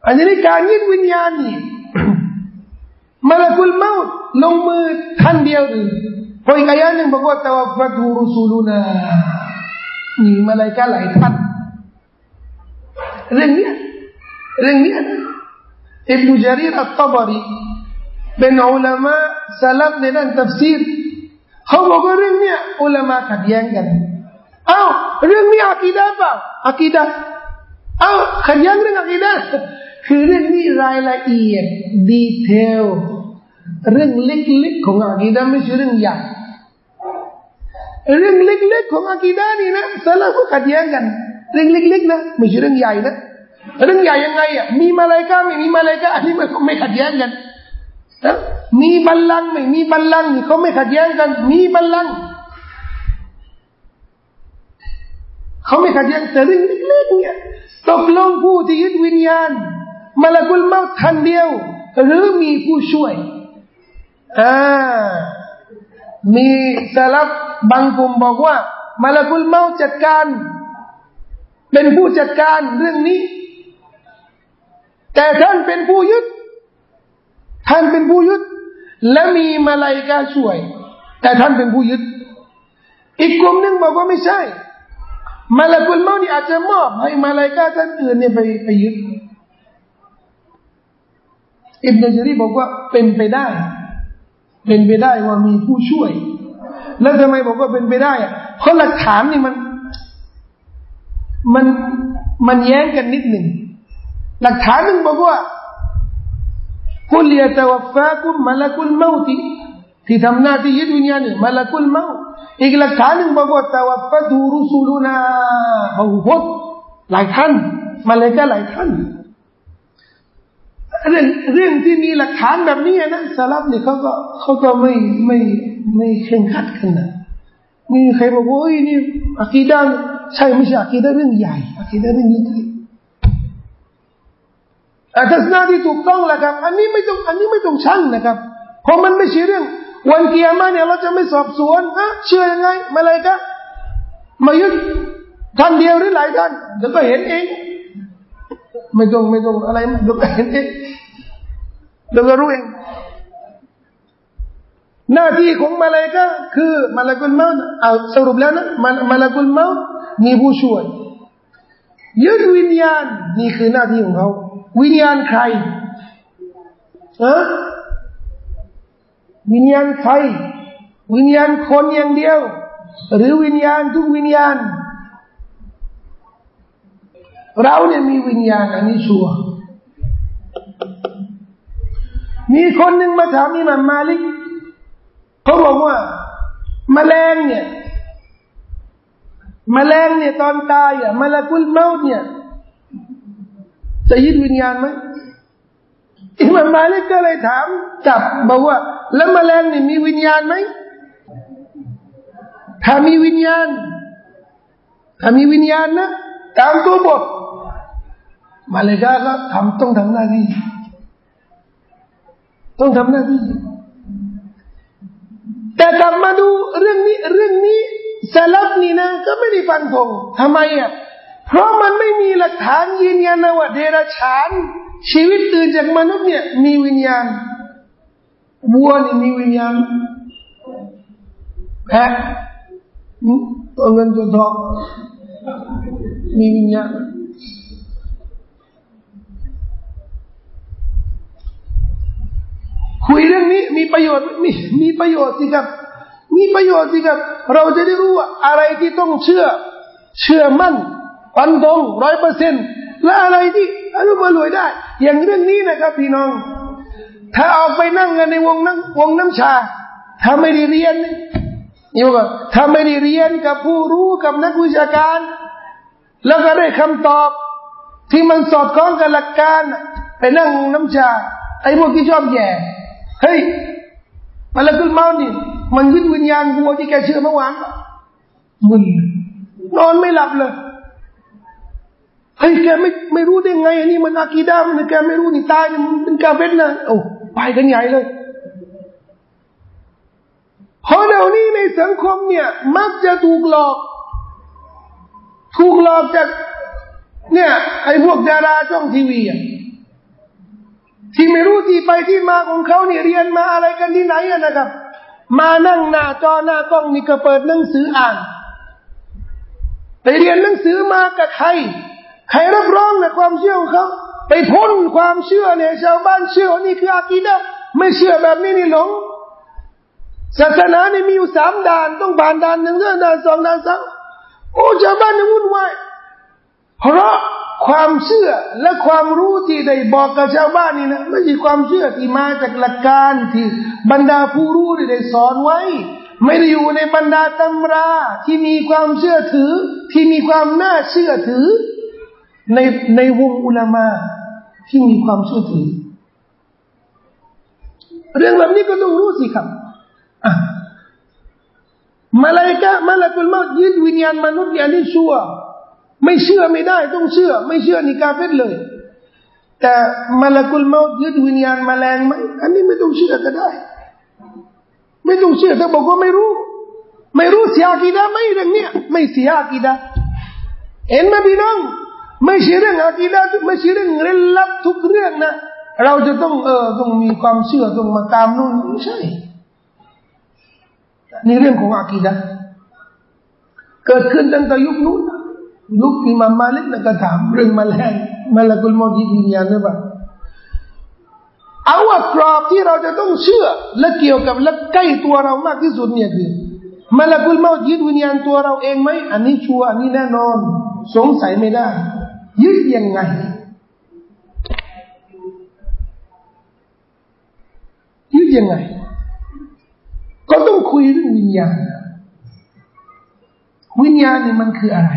อันนี้การยึดวิญญาณนี่มาละกุลเมาต์ลงมือท่านเดียวหรือพออีกอายะหนึ่งบอกว่าตะวัฟัตูรุสูลุนามีมาลายกาหลายท่านเรื่องนี้ เรื่องนี้นะอิบนุจารีรอัตตบารีเป็นอุลามะสลัฟในด้านตัฟซีรเขาบอกว่าเรื่องนี้อุลามะขัดแย้งกันเอ้าเรื่องนี้อากีดะเปล่าอากีดะอ้าขัดแย้งเรื่องอากีดะคือเรื่องนี้รายละเอียด detail เรื่องเล็กๆของอากีดะไม่ใช่เรื่องใหญ่เรื่องเล็กๆของอากีดะนี่นะสลัฟก็ขัดแย้งกัน เรื่องเล็กๆนะไม่ใช่เรื่องใหญ่นะ เรื่องใหญ่ยังไงอะมีมาลายกาไม่มีมาลายกาอันนี้ไม่ไม่ขัดแย้งกันนะมีบัลลังก์ไม่มีบัลลังก์นี่เขาไม่ขัดแย้งกัน มีบัลลังก์เขาไม่ขัดแย้งแต่เรื่องเล็กๆเนี่ยตกลงผู้ที่ยึดวิญญาณมาลากุลเมาทันเดียว หรือมีผู้ช่วยอ่ามีสลับบางกลุ่มบอกว่ามาลากุลเมาจัดการ เป็นผู้จัดการเรื่องนี้ แต่ท่านเป็นผู้ยึด ท่านเป็นผู้ยึด และมีมาลายกาช่วย แต่ท่านเป็นผู้ยึด อีกกลุ่มหนึ่งบอกว่าไม่ใช่ มาลากุลเมานี่อาจจะมอบให้มาลายกาท่านอื่นเนี่ยไปไปยึด อิบนุจารีบอกว่าเป็นไปได้ เป็นไปได้ว่ามีผู้ช่วย แล้วทำไมบอกว่าเป็นไปได้อะเพราะหลักฐานนี่มัน มันมันแย้งกันนิดหนึ่ง หลักฐานหนึ่งบอกว่ากุลยะตวฟากุมมาลกุลเมาติที่ทำหน้าที่ยึดวิญญาณมาลกุลเมาอีกหลักฐานหนึ่งบอกว่าตวฟาดูรุสูลุนาโอ้โหหลายท่านมาเลยก็หลายท่านเรื่องเรื่องที่มีหลักฐานแบบนี้นะสลับเนี่ยเขาก็เขาก็ไม่ไม่ไม่เคร่งขัดกันนะมีใครบอกว่าโอ้ยนี่อากีดาใช่ไม่ใช่อากีดาเรื่องใหญ่อากีดาเรื่องเล็ก ทัศนาที่ถูกต้องแหละครับ อันนี้ไม่ต้องอันนี้ไม่ต้องชั่งนะครับ เพราะมันไม่ใช่เรื่อง วันเกียร์มาเนี่ยเราจะไม่สอบสวนอะเชื่อยังไงมาเลยก็มายึดท่านเดียวหรือหลายท่านเดี๋ยวก็เห็นเอง ไม่ต้องไม่ต้องอะไรเดี๋ยวก็เห็นเองเดี๋ยวก็รู้เองหน้าที่ของมาเลยก็คือมาลากุลเมาเอาสรุปแล้วนะมามาลากุลเมามีผู้ช่วยยึดวิญญาณนี่คือหน้าที่ของเขา วิญญาณใครเอะวิญญาณใครวิญญาณคนอย่างเดียว หรือวิญญาณทุกวิญญาณ เราเนี่ยมีวิญญาณอันนี้ชัวมีคนหนึ่งมาถามอิหม่ามมาลิกเขาบอกว่าแมลงเนี่ยแมลงเนี่ยตอนตายอะมาลากุลเมาเนี่ย จะยึดวิญญาณไหมอิมามมาลิกก็เลยถามจับบอกว่า แล้วมแมลงนี่มีวิญญาณไหมถ้ามีวิญญาณ ถ้ามีวิญญาณนะตามตัวบท มาเลกาก็ทำต้องทำหน้าที่ ต้องทำหน้าที่ แต่กลับมาดูเรื่องนี้ เรื่องนี้สลับนี่นะ ก็ไม่ได้ฟันธงทำไมอะ เพราะมันไม่มีหลักฐานยืนยันนะว่าเดรัจฉาน ชีวิตตื่นจากมนุษย์เนี่ย มีวิญญาณวัวนี่มีวิญญาณแพะตัวเงินตัวทองมีวิญญาณคุยเรื่องนี้มีประโยชน์มีมีประโยชน์สิครับ มีประโยชน์สิครับ เราจะได้รู้ว่าอะไรที่ต้องเชื่อ เชื่อมั่น ปันตรงร้อยเปอร์เซ็นต์และอะไรที่อนุมารวยได้ อย่างเรื่องนี้นะครับพี่น้อง ถ้าออกไปนั่งกันในวงนั่งวงน้ำชา ถ้าไม่ได้เรียนนี่ว่าถ้าไม่ได้เรียนกับผู้รู้กับนักวิชาการ แล้วก็ได้คำตอบ ที่มันสอดคล้องกับหลักการ ไปนั่งน้ำชา ไอ้พวกที่ชอบแย่เฮ้ยมาละกุลเมานี่มันยึดวิญญาณวัวที่แกเชื่อเมื่อวานมึนนอนไม่หลับเลย เฮ้ยแกไม่ไม่รู้ได้ไงอันนี้มันอากีดามันแกไม่รู้นี่ตายมันเป็นกาเฟตนะโอ้ไปกันใหญ่เลยเพราะเดี๋ยวนี้ในสังคมเนี่ย มักจะถูกหลอก ถูกหลอกจาก เนี่ยไอ้พวกดาราช่องทีวีอะที่ไม่รู้ที่ไปที่มาของเขาเนี่ยเรียนมาอะไรกันที่ไหนนะครับ มานั่งหน้าจอหน้ากล้องนี่ก็เปิดหนังสืออ่าน ไปเรียนหนังสือมากับใคร ใครรับรองในความเชื่อของเขาไปพ้นความเชื่อเนี่ยชาวบ้านเชื่อนี่คืออากีดะไม่เชื่อแบบนี้นี่หลงศาสนาเนี่ยมีอยู่สามด่านต้องผ่านด่านหนึ่งด่านสองด่านสามโอ้ชาวบ้านเนี่ยวุ่นวายเพราะความเชื่อและความรู้ที่ได้บอกกับชาวบ้านนี่นะไม่ใช่ความเชื่อที่มาจากหลักการที่บรรดาผู้รู้ได้สอนไว้ ไม่ได้อยู่ในบรรดาตำราที่มีความเชื่อถือ ที่มีความน่าเชื่อถือ ในในวงอุลามาที่มีความเชื่อถือ เรื่องแบบนี้ก็ต้องรู้สิครับมาลายกะมาลากุลมายึดวิญญาณมนุษย์อย่างนี้ชัวไม่เชื่อไม่ได้ต้องเชื่อ ไม่เชื่อนี่กาเฟตเลย แต่มาลากุลมายึดวิญญาณมาแรงไหมอันนี้ไม่ต้องเชื่อก็ได้ ไม่ต้องเชื่อถ้าบอกว่าไม่รู้ ไม่รู้เสียกีดาไม่เรื่องเนี้ยไม่เสียกีดาเห็นไหมพี่น้อง ไม่ใช่เรื่องอากีดาไม่ใช่เรื่องเร้นลับทุกเรื่องนะ เราจะต้องเออต้องมีความเชื่อต้องมาตามนู่นไม่ใช่นี่เรื่องของอากีดะเกิดขึ้นตั้งแต่ยุคนู้นยุคอิมามมาลิกนะก็ถามเรื่องมาแรงมาละกุลมอดีวิญญาณหรือเปล่าเอาว่ากรอบที่เราจะต้องเชื่อ และเกี่ยวกับและใกล้ตัวเรามากที่สุดเนี่ยคือมาละกุลมอยึดวิญญาณตัวเราเองไหมอันนี้ชัวร์อันนี้แน่นอน สงสัยไม่ได้ ยึดยังไง ยึดยังไง ก็ต้องคุยเรื่องวิญญาณ วิญญาณนี่มันคืออะไร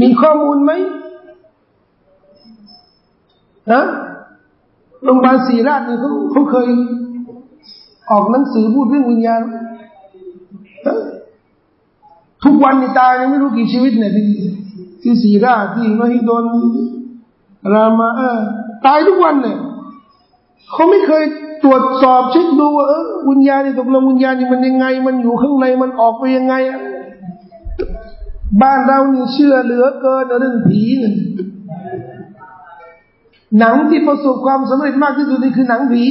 มีข้อมูลไหมนะโรงพยาบาลศรีราชเนี่ยเขาเขาเคยออกหนังสือพูดเรื่องวิญญาณ ทุกวันนี่ตายยังไม่รู้กี่ชีวิตเนี่ยที่ที่ศรีราที่มหิดลรามาเออตายทุกวันเนี่ยเขาไม่เคยตรวจสอบเช็คดูว่าเออวิญญาณนี่ตกลงวิญญาณนี่มันยังไง มันอยู่ข้างในมันออกไปยังไง บ้านเรานี่เชื่อเหลือเกินเรื่องผีเนี่ยหนังที่ประสบความสำเร็จมากที่สุดนี่คือหนังผี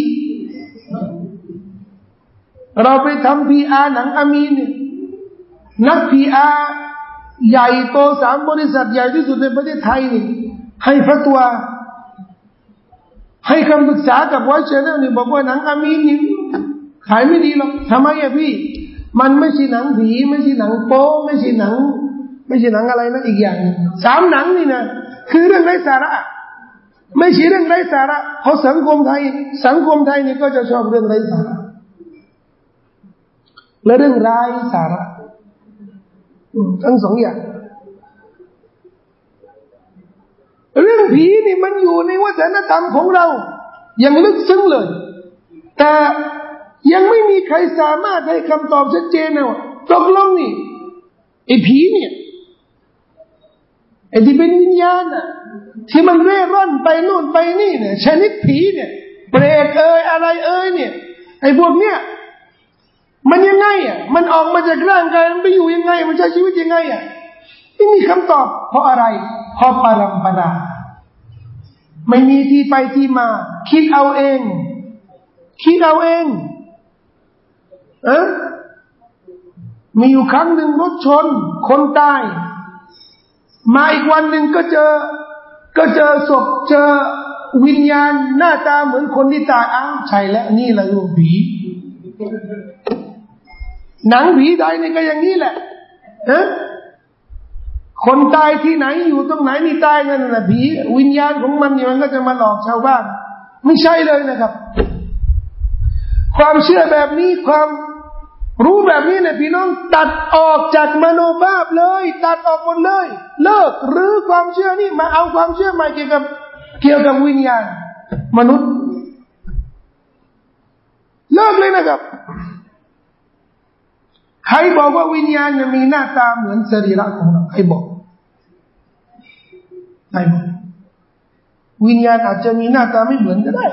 เราไปทำพีอาหนังอามีนนั นักพีอาใหญ่โตสามบริษัทใหญ่ที่สุดในประเทศไทยนี่ให้ฟัตัวให้คำปรึกษากับวอยเชนนลนี่บอกว่าหนังอามีนนี่ขายไม่ดีหรอกทำไมอะพี่ มันไม่ใช่หนังผี ไม่ใช่หนังโป๊ไม่ใช่หนัง ไม่ใช่หนังอะไรนะอีกอย่างสามหนังนี่นะคือเรื่องไร้สาระ ไม่ใช่เรื่องไร้สาระเพราะสังคมไทย สังคมไทยนี่ก็จะชอบเรื่องไร้สาระและเรื่องไร้สาระ ทั้งสองอย่าง เรื่องผีนี่มันอยู่ในวัฒนธรรมของเรา อย่างลึกซึ้งเลย แต่ยังไม่มีใครสามารถให้คำตอบชัดเจนนะว่าตกลงนี่ไอ้ผีเนี่ยไอ้ที่เป็นวิญญาณน่ะที่มันเร่ร่อนไปนู่นไปนี่เนี่ยชนิดผีเนี่ยเปรตเอ่ยอะไรเอ่ยเนี่ยไอ้พวกเนี้ย มันยังไงอะ มันออกมาจากร่างกายมันไปอยู่ยังไง มันใช้ชีวิตยังไงอะไม่มีคำตอบ เพราะอะไร เพราะปรัมปราไม่มีที่ไปที่มา คิดเอาเอง คิดเอาเองเอะมีอยู่ครั้งหนึ่งรถชน คนตาย มาอีกวันหนึ่งก็เจอ ก็เจอศพเจอวิญญาณหน้าตาเหมือนคนที่ตายอ้าวใช่แล้วนี่แหละลูกผี หนังผีไทยนี่ก็อย่างนี้แหละฮะคนตายที่ไหนอยู่ตรงไหนนี่ตายนั่นแหละผีวิญญาณของมันนี่มันก็จะมาหลอกชาวบ้าน ไม่ใช่เลยนะครับ ความเชื่อแบบนี้ความรู้แบบนี้เนี่ยพี่น้องตัดออกจากมโนภาพเลย ตัดออกหมดเลย เลิกหรือความเชื่อนี่มาเอาความเชื่อใหม่เกี่ยวกับ เกี่ยวกับวิญญาณ มนุษย์ เลิกเลยนะครับ ใครบอกว่าวิญญาณจะมีหน้าตาเหมือนสรีระของเราใครบอกใครบอกวิญญาณอาจจะมีหน้าตาไม่เหมือนก็ได้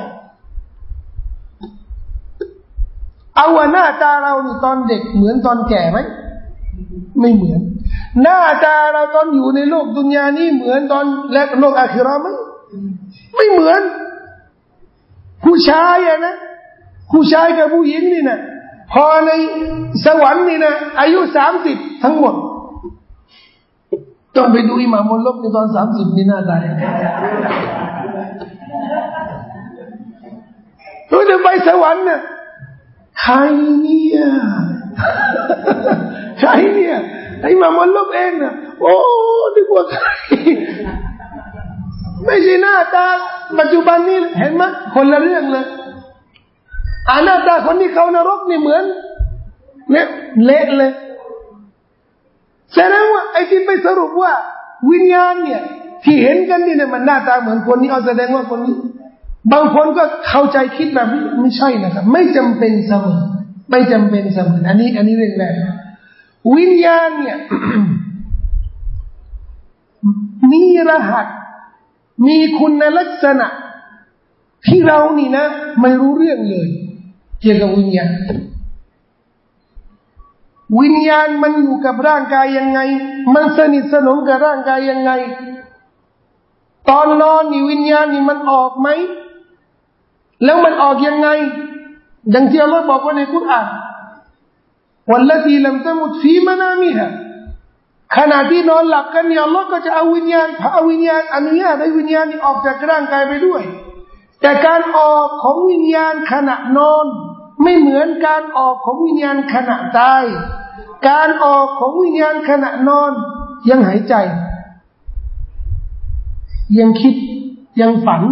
เอาว่าหน้าตาเรานี่ตอนเด็กเหมือนตอนแก่ไหมไม่เหมือน หน้าตาเราตอนอยู่ในโลกดุนยานี่เหมือนตอนแลกโลกอาคิราไหมไม่เหมือน ผู้ชายอะนะผู้ชายกับผู้หญิงนี่นะ พอในสวรรค์นี่นะอายุสามสิบทั้งหมด ต้องไปดูอิหม่ามมลลบในตอนสามสิบนี่หน้าตาเราจะไปสวรรค์น่ะใครเนี่ยใครเนี่ยไอ้มามันลบเองนะโอ้ดีกว่าใครไม่ใช่หน้าตา ปัจจุบันนี้เห็นไหมคนละเรื่องเลย อาหน้าตาคนที่เขานรกนี่เหมือนเนี่ยเละเลยแสดงว่าไอ้ที่ไปสรุปว่า วิญญาณเนี่ย ที่เห็นกันนี่เนี่ยมันหน้าตาเหมือนคนนี้เอาแสดงว่าคนนี้ บางคนก็เข้าใจคิดแบบนี้ไม่ใช่นะครับ ไม่จำเป็นเสมอไม่จำเป็นเสมออันนี้ อันนี้เรื่องแรกวิญญาณเนี่ยมีรหัส มีคุณลักษณะ ที่เรานี่นะ ไม่รู้เรื่องเลย เกี่ยวกับวิญญาณ วิญญาณมันอยู่กับร่างกายยังไง มันสนิทสนมกับร่างกายยังไง ตอนนอนนี่วิญญาณนี่มันออกไหม แล้วมันออกยังไง ดังที่อัลลอฮ์บอกว่าในคุรานวันละทีลำตมุดฟีมานามิฮะขณะที่นอนหลับกันเนี่ยอัลลอฮ์ก็จะเอาวิญญาณพาวิญญาณอนุญาตให้วิญญาณนี้ออกจากร่างกายไปด้วย แต่การออกของวิญญาณขณะนอน ไม่เหมือนการออกของวิญญาณขณะตาย การออกของวิญญาณขณะนอน ยังหายใจ ยังคิดยังฝัน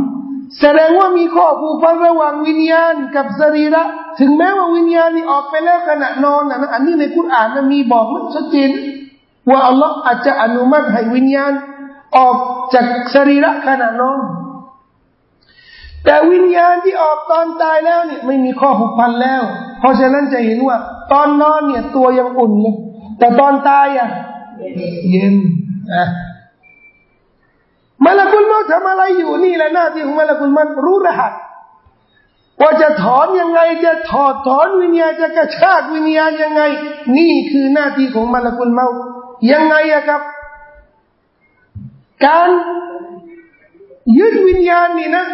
แสดงว่ามีข้อผูกพันระหว่างวิญญาณกับสรีระ ถึงแม้ว่าวิญญาณนี่ออกไปแล้วขณะนอนนะอันนี้ในคุรานนะมีบอกมันชัดเจนว่าอัลลอฮ์อาจจะอนุมัติให้วิญญาณ ออกจากสรีระขณะนอน แต่วิญญาณที่ออกตอนตายแล้วเนี่ยไม่มีข้อผูกพันแล้ว เพราะฉะนั้นจะเห็นว่า ตอนนอนเนี่ยตัวยังอุ่นเลยแต่ตอนตายอะเย็นอะมาลากุลมอทำอะไรอยู่นี่แหละหน้าที่ของมาลากุลมันรู้รหัสว่าจะถอนยังไงจะถอดถอนวิญญาณจะกระชากวิญญาณยังไง นี่คือหน้าที่ของมาลากุลเมายังไงอะครับ การยึดวิญญาณนี่นะ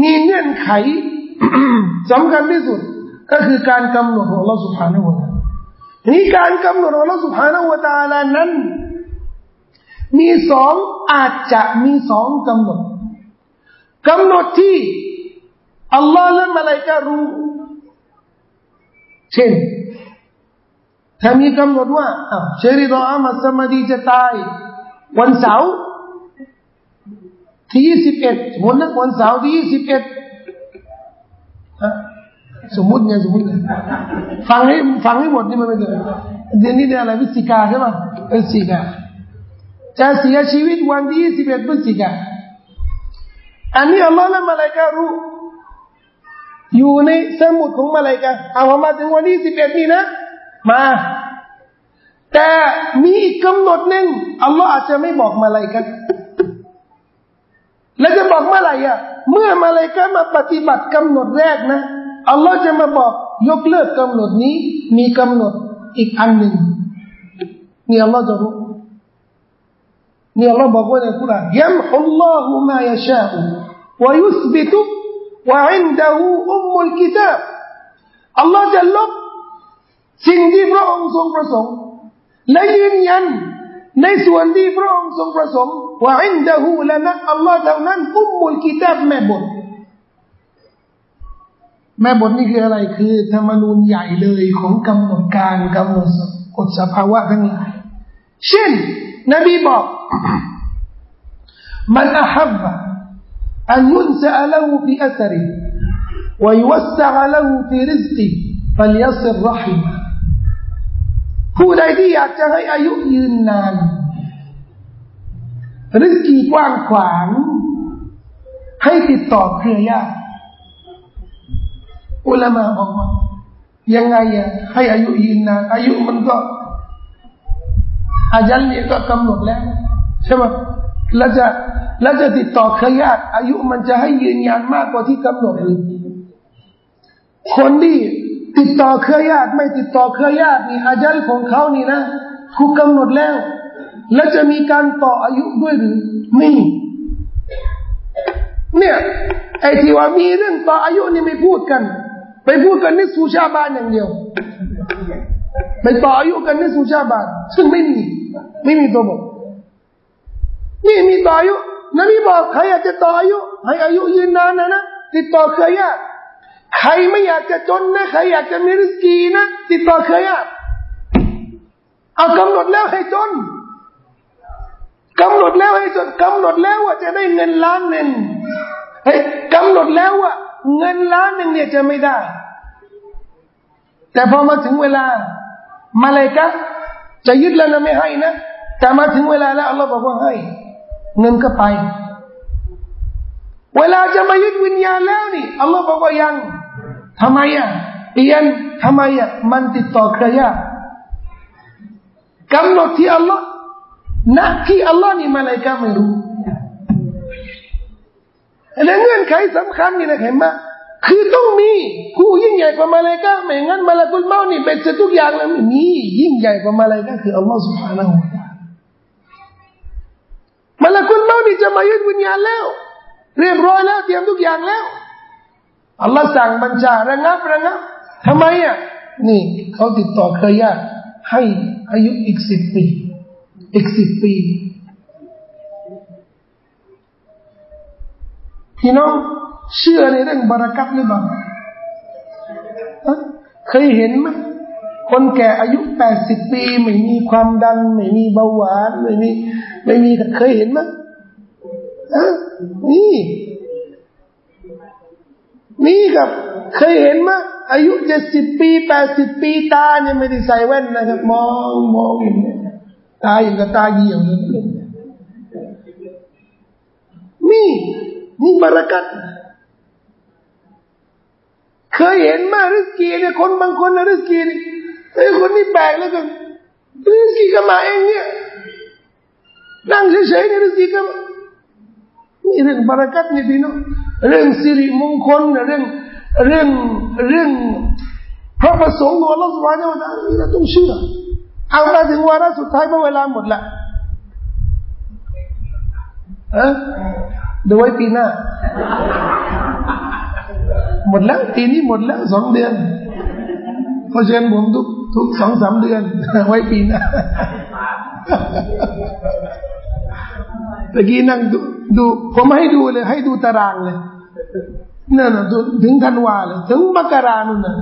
มีเงื่อนไขสำคัญที่สุด ก็คือการกำหนดของเราสุภาณวตานี่การกำหนดของเราสุภาณวตาลานั้น มีสองอาจจะมีสองกำหนดกำหนดที่อัลลอฮ์และมาลายการู้ เช่นถ้ามีกำหนดว่าเชริดออามัสมาดีจะตาย วันเสาร์ ที่ยี่สิบเอ็ดมนนะวันเสาร์ที่ยี่สิบเอ็ดสมมติไงสมมติฟังให้ฟังให้หมดนี่มันไม่เกิดเดือนนี้เดือนอะไรวิสิกาใช่ไหมวิสิกาจะเสียชีวิตวันที่สิบเอ็ดพฤศจิกาอันนี้อัลลอฮ์และมาลายการู้อยู่ในสมุดของมาลายกาเอามาถึงวันที่สิบเอ็ดนี่นะมา แต่มีอีกกำหนดหนึ่งอัลลอฮ์อาจจะไม่บอกมาลายกา แล้วจะบอกเมื่อไหร่อะ เมื่อมาเลยก็มาปฏิบัติกำหนดแรกนะอัลลอฮ์จะมาบอกยกเลิกกำหนดนี้ มีกำหนดอีกอันหนึ่งนี่อัลลอฮ์จะรู้นี่อัลลอฮ์บอกว่าในคุรานยัมฮุลลอฮุมายาชาอุวยุสบิตุวว่าอินดะฮูอุมมุลกิตาบอัลลอฮ์จะลบสิ่งที่พระองค์ทรงประสงค์ และยืนยันในส่วนที่พระองค์ทรงประสงค์ ว่าอินดะฮูและนะอัลลอฮ์เท่านั้นอุมมุลกิตาบแม่บทแม่บทนี่คืออะไรคือธรรมนูญใหญ่เลยของกำหนดการกำหนดกฎสภาวะทั้งหลายเช่นนบีบอกมันอาฮับะ أن ينسأ له في أثره ويوسع له في رزقه فليصل رحمه ผู้ใดที่อยากจะให้อายุยืนนาน ริสกีกว้างขวาง ให้ติดต่อเครือญาติอุลามาบอกว่ายังไงอะให้อายุยืนนานอายุมันก็อาจัลเนี่ยก็กำหนดแล้ว ใช่ไหมแล้วจะแล้วจะติดต่อเครือญาติอายุมันจะให้ยืนยันมากกว่าที่กำหนดหรือคนที่ติดต่อเครือญาติไม่ติดต่อเครือญาตินี่อาจัลของเขานี่นะถูกกำหนดแล้ว แล้วจะมีการต่ออายุด้วยหรือไม่เนี่ยไอ้ที่ว่ามีเรื่องต่ออายุนี่ไม่พูดกัน ไปพูดกันในสุชาบานอย่างเดียวไปต่ออายุกันในสุชาบานซึ่งไม่มี ไม่มีตัวบอกนี่มีต่ออายุนบีบอกใครอยากจะต่ออายุ ให้อายุยืนนานนะนะติดต่อเคยญาติใครไม่อยากจะจนนะใครอยากจะมีริสกีนะติดต่อเคยญาติเอากำหนดแล้วให้จน กำหนดแล้วให้จนกำหนดแล้วว่าจะได้เงินล้านหนึ่งเฮ้ยกำหนดแล้วว่าเงินล้านหนึ่งเนี่ยจะไม่ได้ แต่พอมาถึงเวลา มาเลยกะจะยึดแล้วนะไม่ให้นะ แต่มาถึงเวลาแล้วอัลลอฮ์บอกว่าให้เงินก็ไป เวลาจะมายึดวิญญาณแล้วนี่อัลลอฮ์บอกว่ายังทำไมอะเอียนทำไมอะมันติดต่อเครือญาติกำหนดที่อัลลอฮ์ นักที่อัลลอฮ์นี่มาเลยก็ไม่รู้และเงื่อนไขสำคัญนี่นะเห็นไหมคือต้องมีผู้ยิ่งใหญ่กว่ามาเลยก็ไม่งั้นมาลากุลเมานี่เป็นจะทุกอย่างแล้วม่มียิ่งใหญ่กว่ามาเลยก็คืออัลลอฮ์สุภาละมาลากุลเมานี่จะมายึดวิญญาณแล้ว เรียบร้อยแล้วเตรียมทุกอย่างแล้วอัลลอฮ์สั่งบัญชาระงับระงับทำไมอะนี่เขาติดต่อเคยยาติให้อายุอีกสิบปี อีกสิบปี พี่น้องเชื่อในเรื่องบารักัตหรือเปล่าเคยเห็นไหมคนแก่อายุแปดสิบปี ไม่มีความดัน ไม่มีเบาหวาน ไม่มี ไม่มีเคยเห็นไหมอะนี่นี่ครับ เคยเห็นไหมอายุเจ็ดสิบปีแปดสิบปีตาเนี่ยไม่ได้ใส่แว่นนะครับ มองมองอย่างนี้ ตาอย่างกับตาเหี่ยวเลยนี่นี่บารักัตเคยเห็นมาริสกีเนี่ยคนบางคนนะริสกีเนี่ยไอ้คนนี้แปลกแล้วกันริสกีก็มาเองเนี่ยนั่งเฉยๆนี่ริสกีก็นี่เรื่องบารักัตนี่พี่น้องเรื่องสิริมงคลเรื่องเรื่องเรื่องพระประสงค์ของอัลลอฮฺสุบฮานะฮูวะตะอาลานี่เราต้องเชื่อ เอามาถึงวาระสุดท้ายเพราะเวลาหมดละเออดูไว้ปีหน้า หมดแล้วปีนี้หมดแล้วสองเดือนเพราะฉะนั้นผมทุกทุกสองสามเดือน ไว้ปีหน้าตะกี้นั่งดูดูผมให้ดูเลย ให้ดูตารางเลยนั่นนะถึงธันวาเลย ถึงมกรานุ่นนะ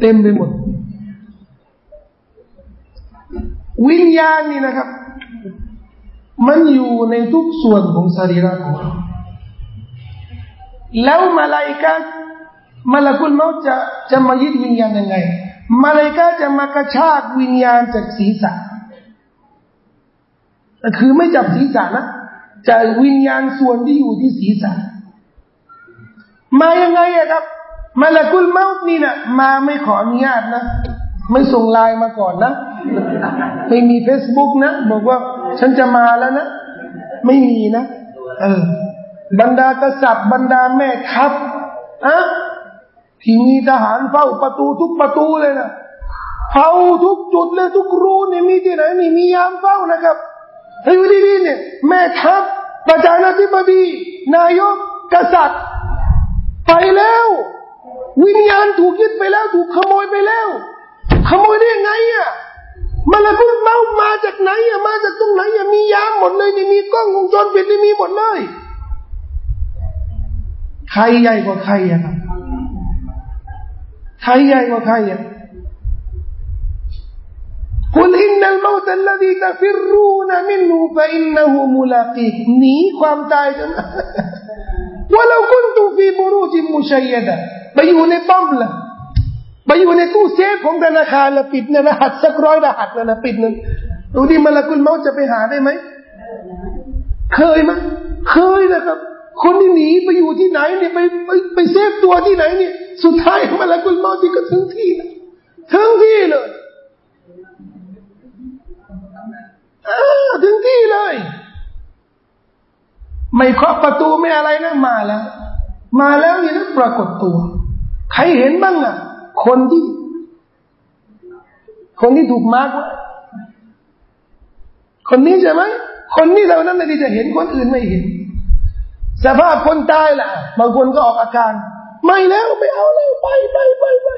เต็มไปหมด วิญญาณนี่นะครับ มันอยู่ในทุกส่วนของสรีระของเราแล้วมาลายกามาลากุลเมาจะจะมายึดวิญญาณยังไง มาลายกาจะมากระชากวิญญาณจากศีรษะแต่คือไม่จับศีรษะนะจากวิญญาณส่วนที่อยู่ที่ศีรษะ มายังไงอะครับมาลากุลเมาส์นี่นะมาไม่ขออนุญาตนะ ไม่ส่งไลน์มาก่อนนะ ไม่มีเฟซบุ๊กนะ บอกว่าฉันจะมาแล้วนะ ไม่มีนะ เออ บรรดากษัตริย์บรรดาแม่ทัพอะที่มีทหารเฝ้าประตูทุกประตูเลยนะเฝ้าทุกจุดเลยทุกรูนี่มีที่ไหนนี่มียามเฝ้านะครับเฮ้ยดีๆเนี่ย แม่ทัพประธานาธิบดี นายกกษัตริย์ ไปแล้ว วิญญาณถูกยึดไปแล้ว ถูกขโมยไปแล้ว ขโมยได้ยังไงอะมาละกุลเมามาจากไหนอะมาจากตรงไหนอะมียามหมดเลยมีกล้องวงจรปิดมีหมดเลย ใครใหญ่กว่าใครอะใครใหญ่กว่าใครอะคุณอินนัลมาตัลลดีตัฟิรูนมินนูฟะอินนูมุลากีหนีความตายจะว่าเราคุณตุฟีบูรูจิมุชัยดะไปอยู่ในป้อมละ่ะ ไปอยู่ในตู้เซฟของธนาคารละปิดเนี่ยรหัสสักร้อยรหัสนะนะปิดนั่นดูดิมาละกุลเมาจะไปหาได้ไหมเคยไหมเคยนะครับ คนที่หนีไปอยู่ที่ไหนเนี่ยไปไปไปเซฟตัวที่ไหนเนี่ย สุดท้ายมาละกุลเมาที่ก็ถึงที่นะถึงที่เลยถึงที่เลย ไม่เคาะประตูไม่อะไรนะมาแล้ว มาแล้วนี่นะปรากฏตัว ใครเห็นบ้างอะ คนที่ คนที่ถูกมาร์กไว้คนนี้ใช่ไหม คนนี้เท่านั้นที่จะเห็นคนอื่นไม่เห็น สภาพคนตายล่ะ บางคนก็ออกอาการ ไม่แล้วไม่เอาแล้วไปไปไปไป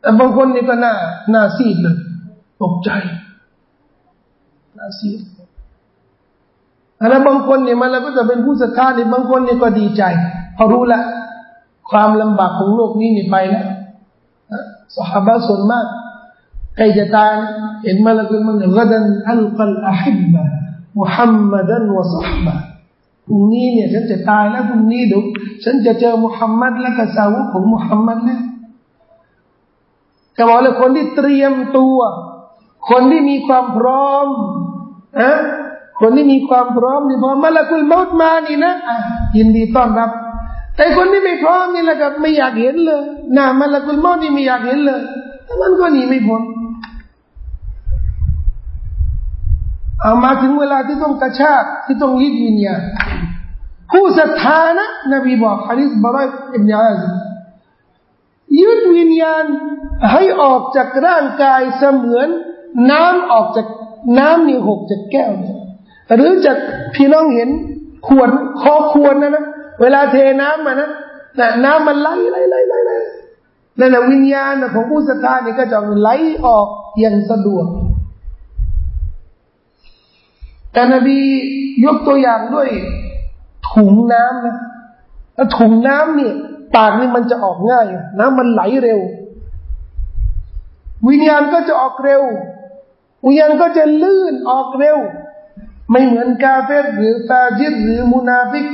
แต่บางคนนี่ก็หน้าหน้าซีดเลยตกใจหน้าซีดแล้วบางคนเนี่ยมันแล้วก็จะเป็นผู้ศรัทธาเนี่ยบางคนเนี่ยก็ดีใจพอรู้ละ ความลำบากของโลกนี้นี่ไปแล้วสหายส่วนมากใครจะตายเห็นมาแล้วก็มันกดันอัลกัลอาฮิบะมุฮัมมัดันวะสัฮบะพรุ่งนี้เนี่ยฉันจะตายแล้วพรุ่งนี้ดูฉันจะเจอมุฮัมมัดและกสาวกของมุฮัมมัดแล้วก็บอกเลยคนที่เตรียมตัว คนที่มีความพร้อมอะคนที่มีความพร้อมนี่พอมาละกุลมอดมานี่นะยินดีต้อนรับ แต่คนที่ไม่พร้อมนี่แหละครับไม่อยากเห็นเลยนะมาละกุลมอดนี่ไม่อยากเห็นเลยมันก็หนีไม่พ้นเอามาถึงเวลาที่ต้องกระชากที่ต้องยึดวิญญาณผู้ศรัทธานะนบีบอกฮะดิษบรายอิบนาอัซยึดวิญญาณให้ออกจากร่างกายเสมือน น้ำออกจากน้ำนี่หกจากแก้ว หรือจากพี่น้องเห็นขวดคอขวดนะนะ เวลาเทน้ำมานะแต่น้ำมันไหลไหลไหลไหลไหลนั่นแหละวิญญาณของผู้ศรัทธานี่ก็จะไหลออกอย่างสะดวกแต่นบียกตัวอย่างด้วยถุงน้ำนะแล้วถุงน้ำเนี่ยปากนี่มันจะออกง่าย น้ำมันไหลเร็ว วิญญาณก็จะออกเร็ว วิญญาณก็จะลื่นออกเร็ว ไม่เหมือนกาเฟรหรือฟาจิรหรือมุนาฟิก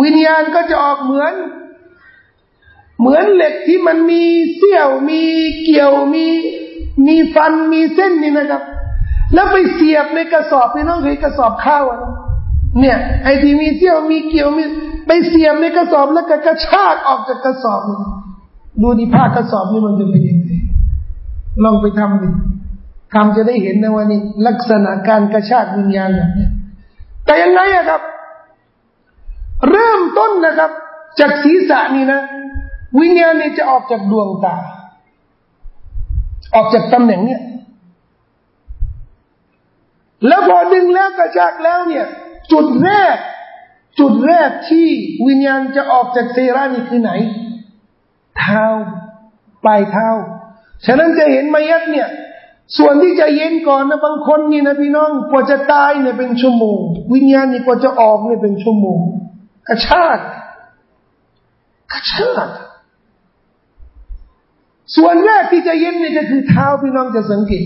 วิญญาณก็จะออกเหมือน เหมือนเหล็กที่มันมีเสี้ยวมีเกี่ยวมีมีฟันมีเส้นนี่นะครับ แล้วไปเสียบในกระสอบพี่น้องเคยกระสอบข้าวนะเนี่ย ไอ้ที่มีเสี้ยวมีเกี่ยวมีไปเสียบในกระสอบแล้วก็กระชากออกจากกระสอบดูดิผ้ากระสอบนี่มันจะเป็นยังไงลองไปทำดิทำจะได้เห็นนะว่านี่ลักษณะการกระชากวิญญาณอย่างนี้แต่ยังไงอะครับ เริ่มต้นนะครับ จากศีรษะนี่นะ วิญญาณนี่จะออกจากดวงตา ออกจากตำแหน่งเนี่ยแล้วพอดึงแล้วกระชากแล้วเนี่ย จุดแรก จุดแรกที่วิญญาณจะออกจากเซรานี่คือไหน เท้าปลายเท้า ฉะนั้นจะเห็นมายัดเนี่ย ส่วนที่จะเย็นก่อนนะบางคนนี่นะพี่น้องกว่าจะตายเนี่ยเป็นชั่วโมง วิญญาณนี่กว่าจะออกเนี่ยเป็นชั่วโมง กระชากกระชากส่วนแรกที่จะเย็นนี่ก็คือเท้าพี่น้องจะสังเกต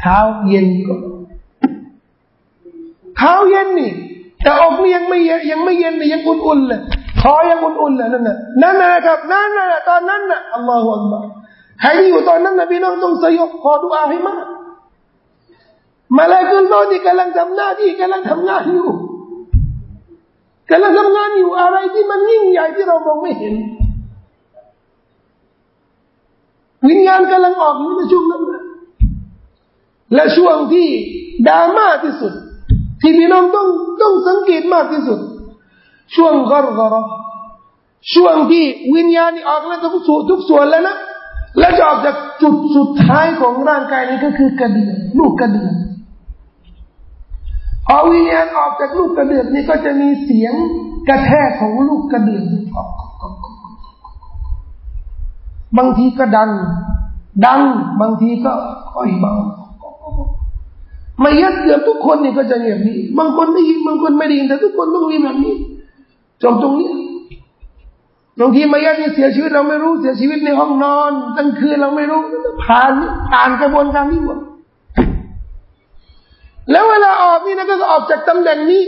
เท้าเย็นก่อนเท้าเย็นนี่ แต่อกนี่ยังไม่เย็นยังไม่เย็นเลยยังอุ่นๆเลยคอยังอุ่นๆเลยนั่นน่ะนั่นนะครับนั่นน่ะตอนนั้นน่ะอัลลอฮฺอัลลอฮฺใครที่อยู่ตอนนั้นนะพี่น้องต้องสยบขอดุอาให้มากมาลากุลโลนี่กำลังทำหน้าที่กำลังทำงานอยู่ กำลังทำงานอยู่อะไรที่มันยิ่งใหญ่ที่เรามองไม่เห็น วิญญาณกำลังออกอยู่ในช่วงนั้นนะและช่วงที่ดราม่าที่สุด ที่พี่น้องต้องต้องสังเกตมากที่สุด ช่วงกรกรช่วงที่วิญญาณออกแล้วทุกส่วนทุกส่วนแล้วนะและจะออกจากจุดสุดท้ายของร่างกายนี้ก็คือกระเดือกลูกกระเดือก อวิญญาณออกจากลูกกระเดือกนี้ก็จะมีเสียงกระแทกของลูกกระเดืองบางทีก็ดัง ดัง บางทีก็ค่อยเบาไม่ยัดเกือบทุกคนนี่ก็จะเงียบนี้ บางคนได้ยินบางคนไม่ได้ยินแต่ทุกคนต้องมีแบบนี้จบตรงนี้บางทีมายัดนี่เสียชีวิตเราไม่รู้เสียชีวิตในห้องนอนตั้งคืนเราไม่รู้ผ่านผ่านกระบวนการนี้หมด แล้วเวลาออกนี่นะก็ออกจากตำแหน่งนี้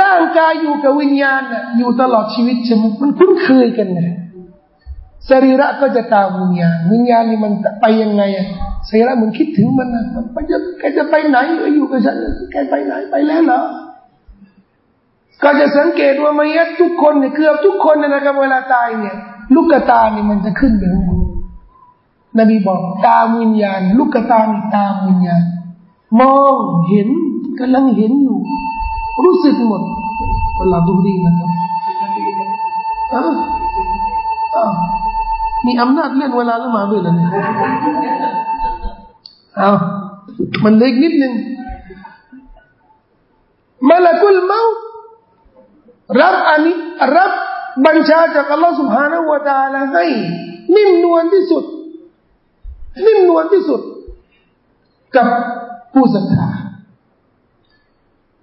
ร่างกายอยู่กับวิญญาณนะอยู่ตลอดชีวิตใช่ไหมมันคุ้นเคยกันไงสรีระก็จะตามวิญญาณวิญญาณนี่มันไปยังไงอะสรีระมันคิดถึงมันนะมันไปจะแกจะไปไหนอยู่กับฉันแกไปไหนไปแล้วเหรอก็จะสังเกตว่ามายัดทุกคนเนี่ยเกือบทุกคนนะครับเวลาตายเนี่ย ลูกตาเนี่ยมันจะขึ้นเดือนบีบอกตาวิญญาณ ลูกตานี่ตาวิญญาณ มองเห็นกำลังเห็นอยู่ รู้สึกหมดเวลาดูดีนะครับมีอำนาจเลื่อนเวลาแล้วมาด้วยนะเอามันเล็กนิดนึงมาละกุลเมารับอันนี้รับบัญชาจากอัลลอฮฺ سبحانه และ تعالى ให้นิ่มนวลที่สุดนิ่มนวลที่สุด กับ ผู้ศรัทธา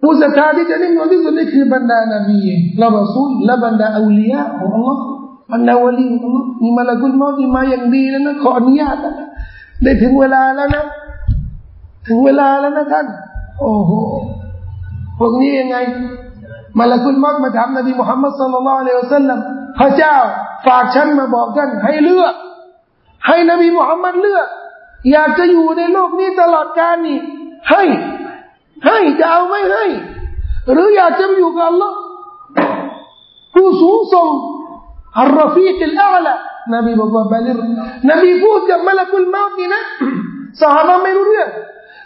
ผู้ศรัทธาที่จะนิ่มนวลที่สุดนี่คือบรรดานบีและรอซูลและบรรดาอัลลียะของอัลลอฮ์บรรดาวลีของอัลลอฮ์มีมาละกุลมอที่มาอย่างดีแล้วนะขออนุญาตนะได้ถึงเวลาแล้วนะถึงเวลาแล้วนะท่าน โอ้โหพวกนี้ยังไงมาละกุลมอดมาถามนบีมุฮัมมัดสุลลัลลอฮุอะลัยฮิวะสัลลัมพระเจ้าฝากฉันมาบอกท่านให้เลือก ให้นบีมุฮัมมัดเลือก อยากจะอยู่ในโลกนี้ตลอดกาลนี่ ให้ ให้จะเอาไม่ให้ หรืออยากจะอยู่กับอัลลอฮ์ผู้สูงส่งอัลรฟีกอัลอาละนบีบอกว่าบาลิรนบีพูดกับมาละกุลมอดนี่นะสหายไม่รู้เรื่อง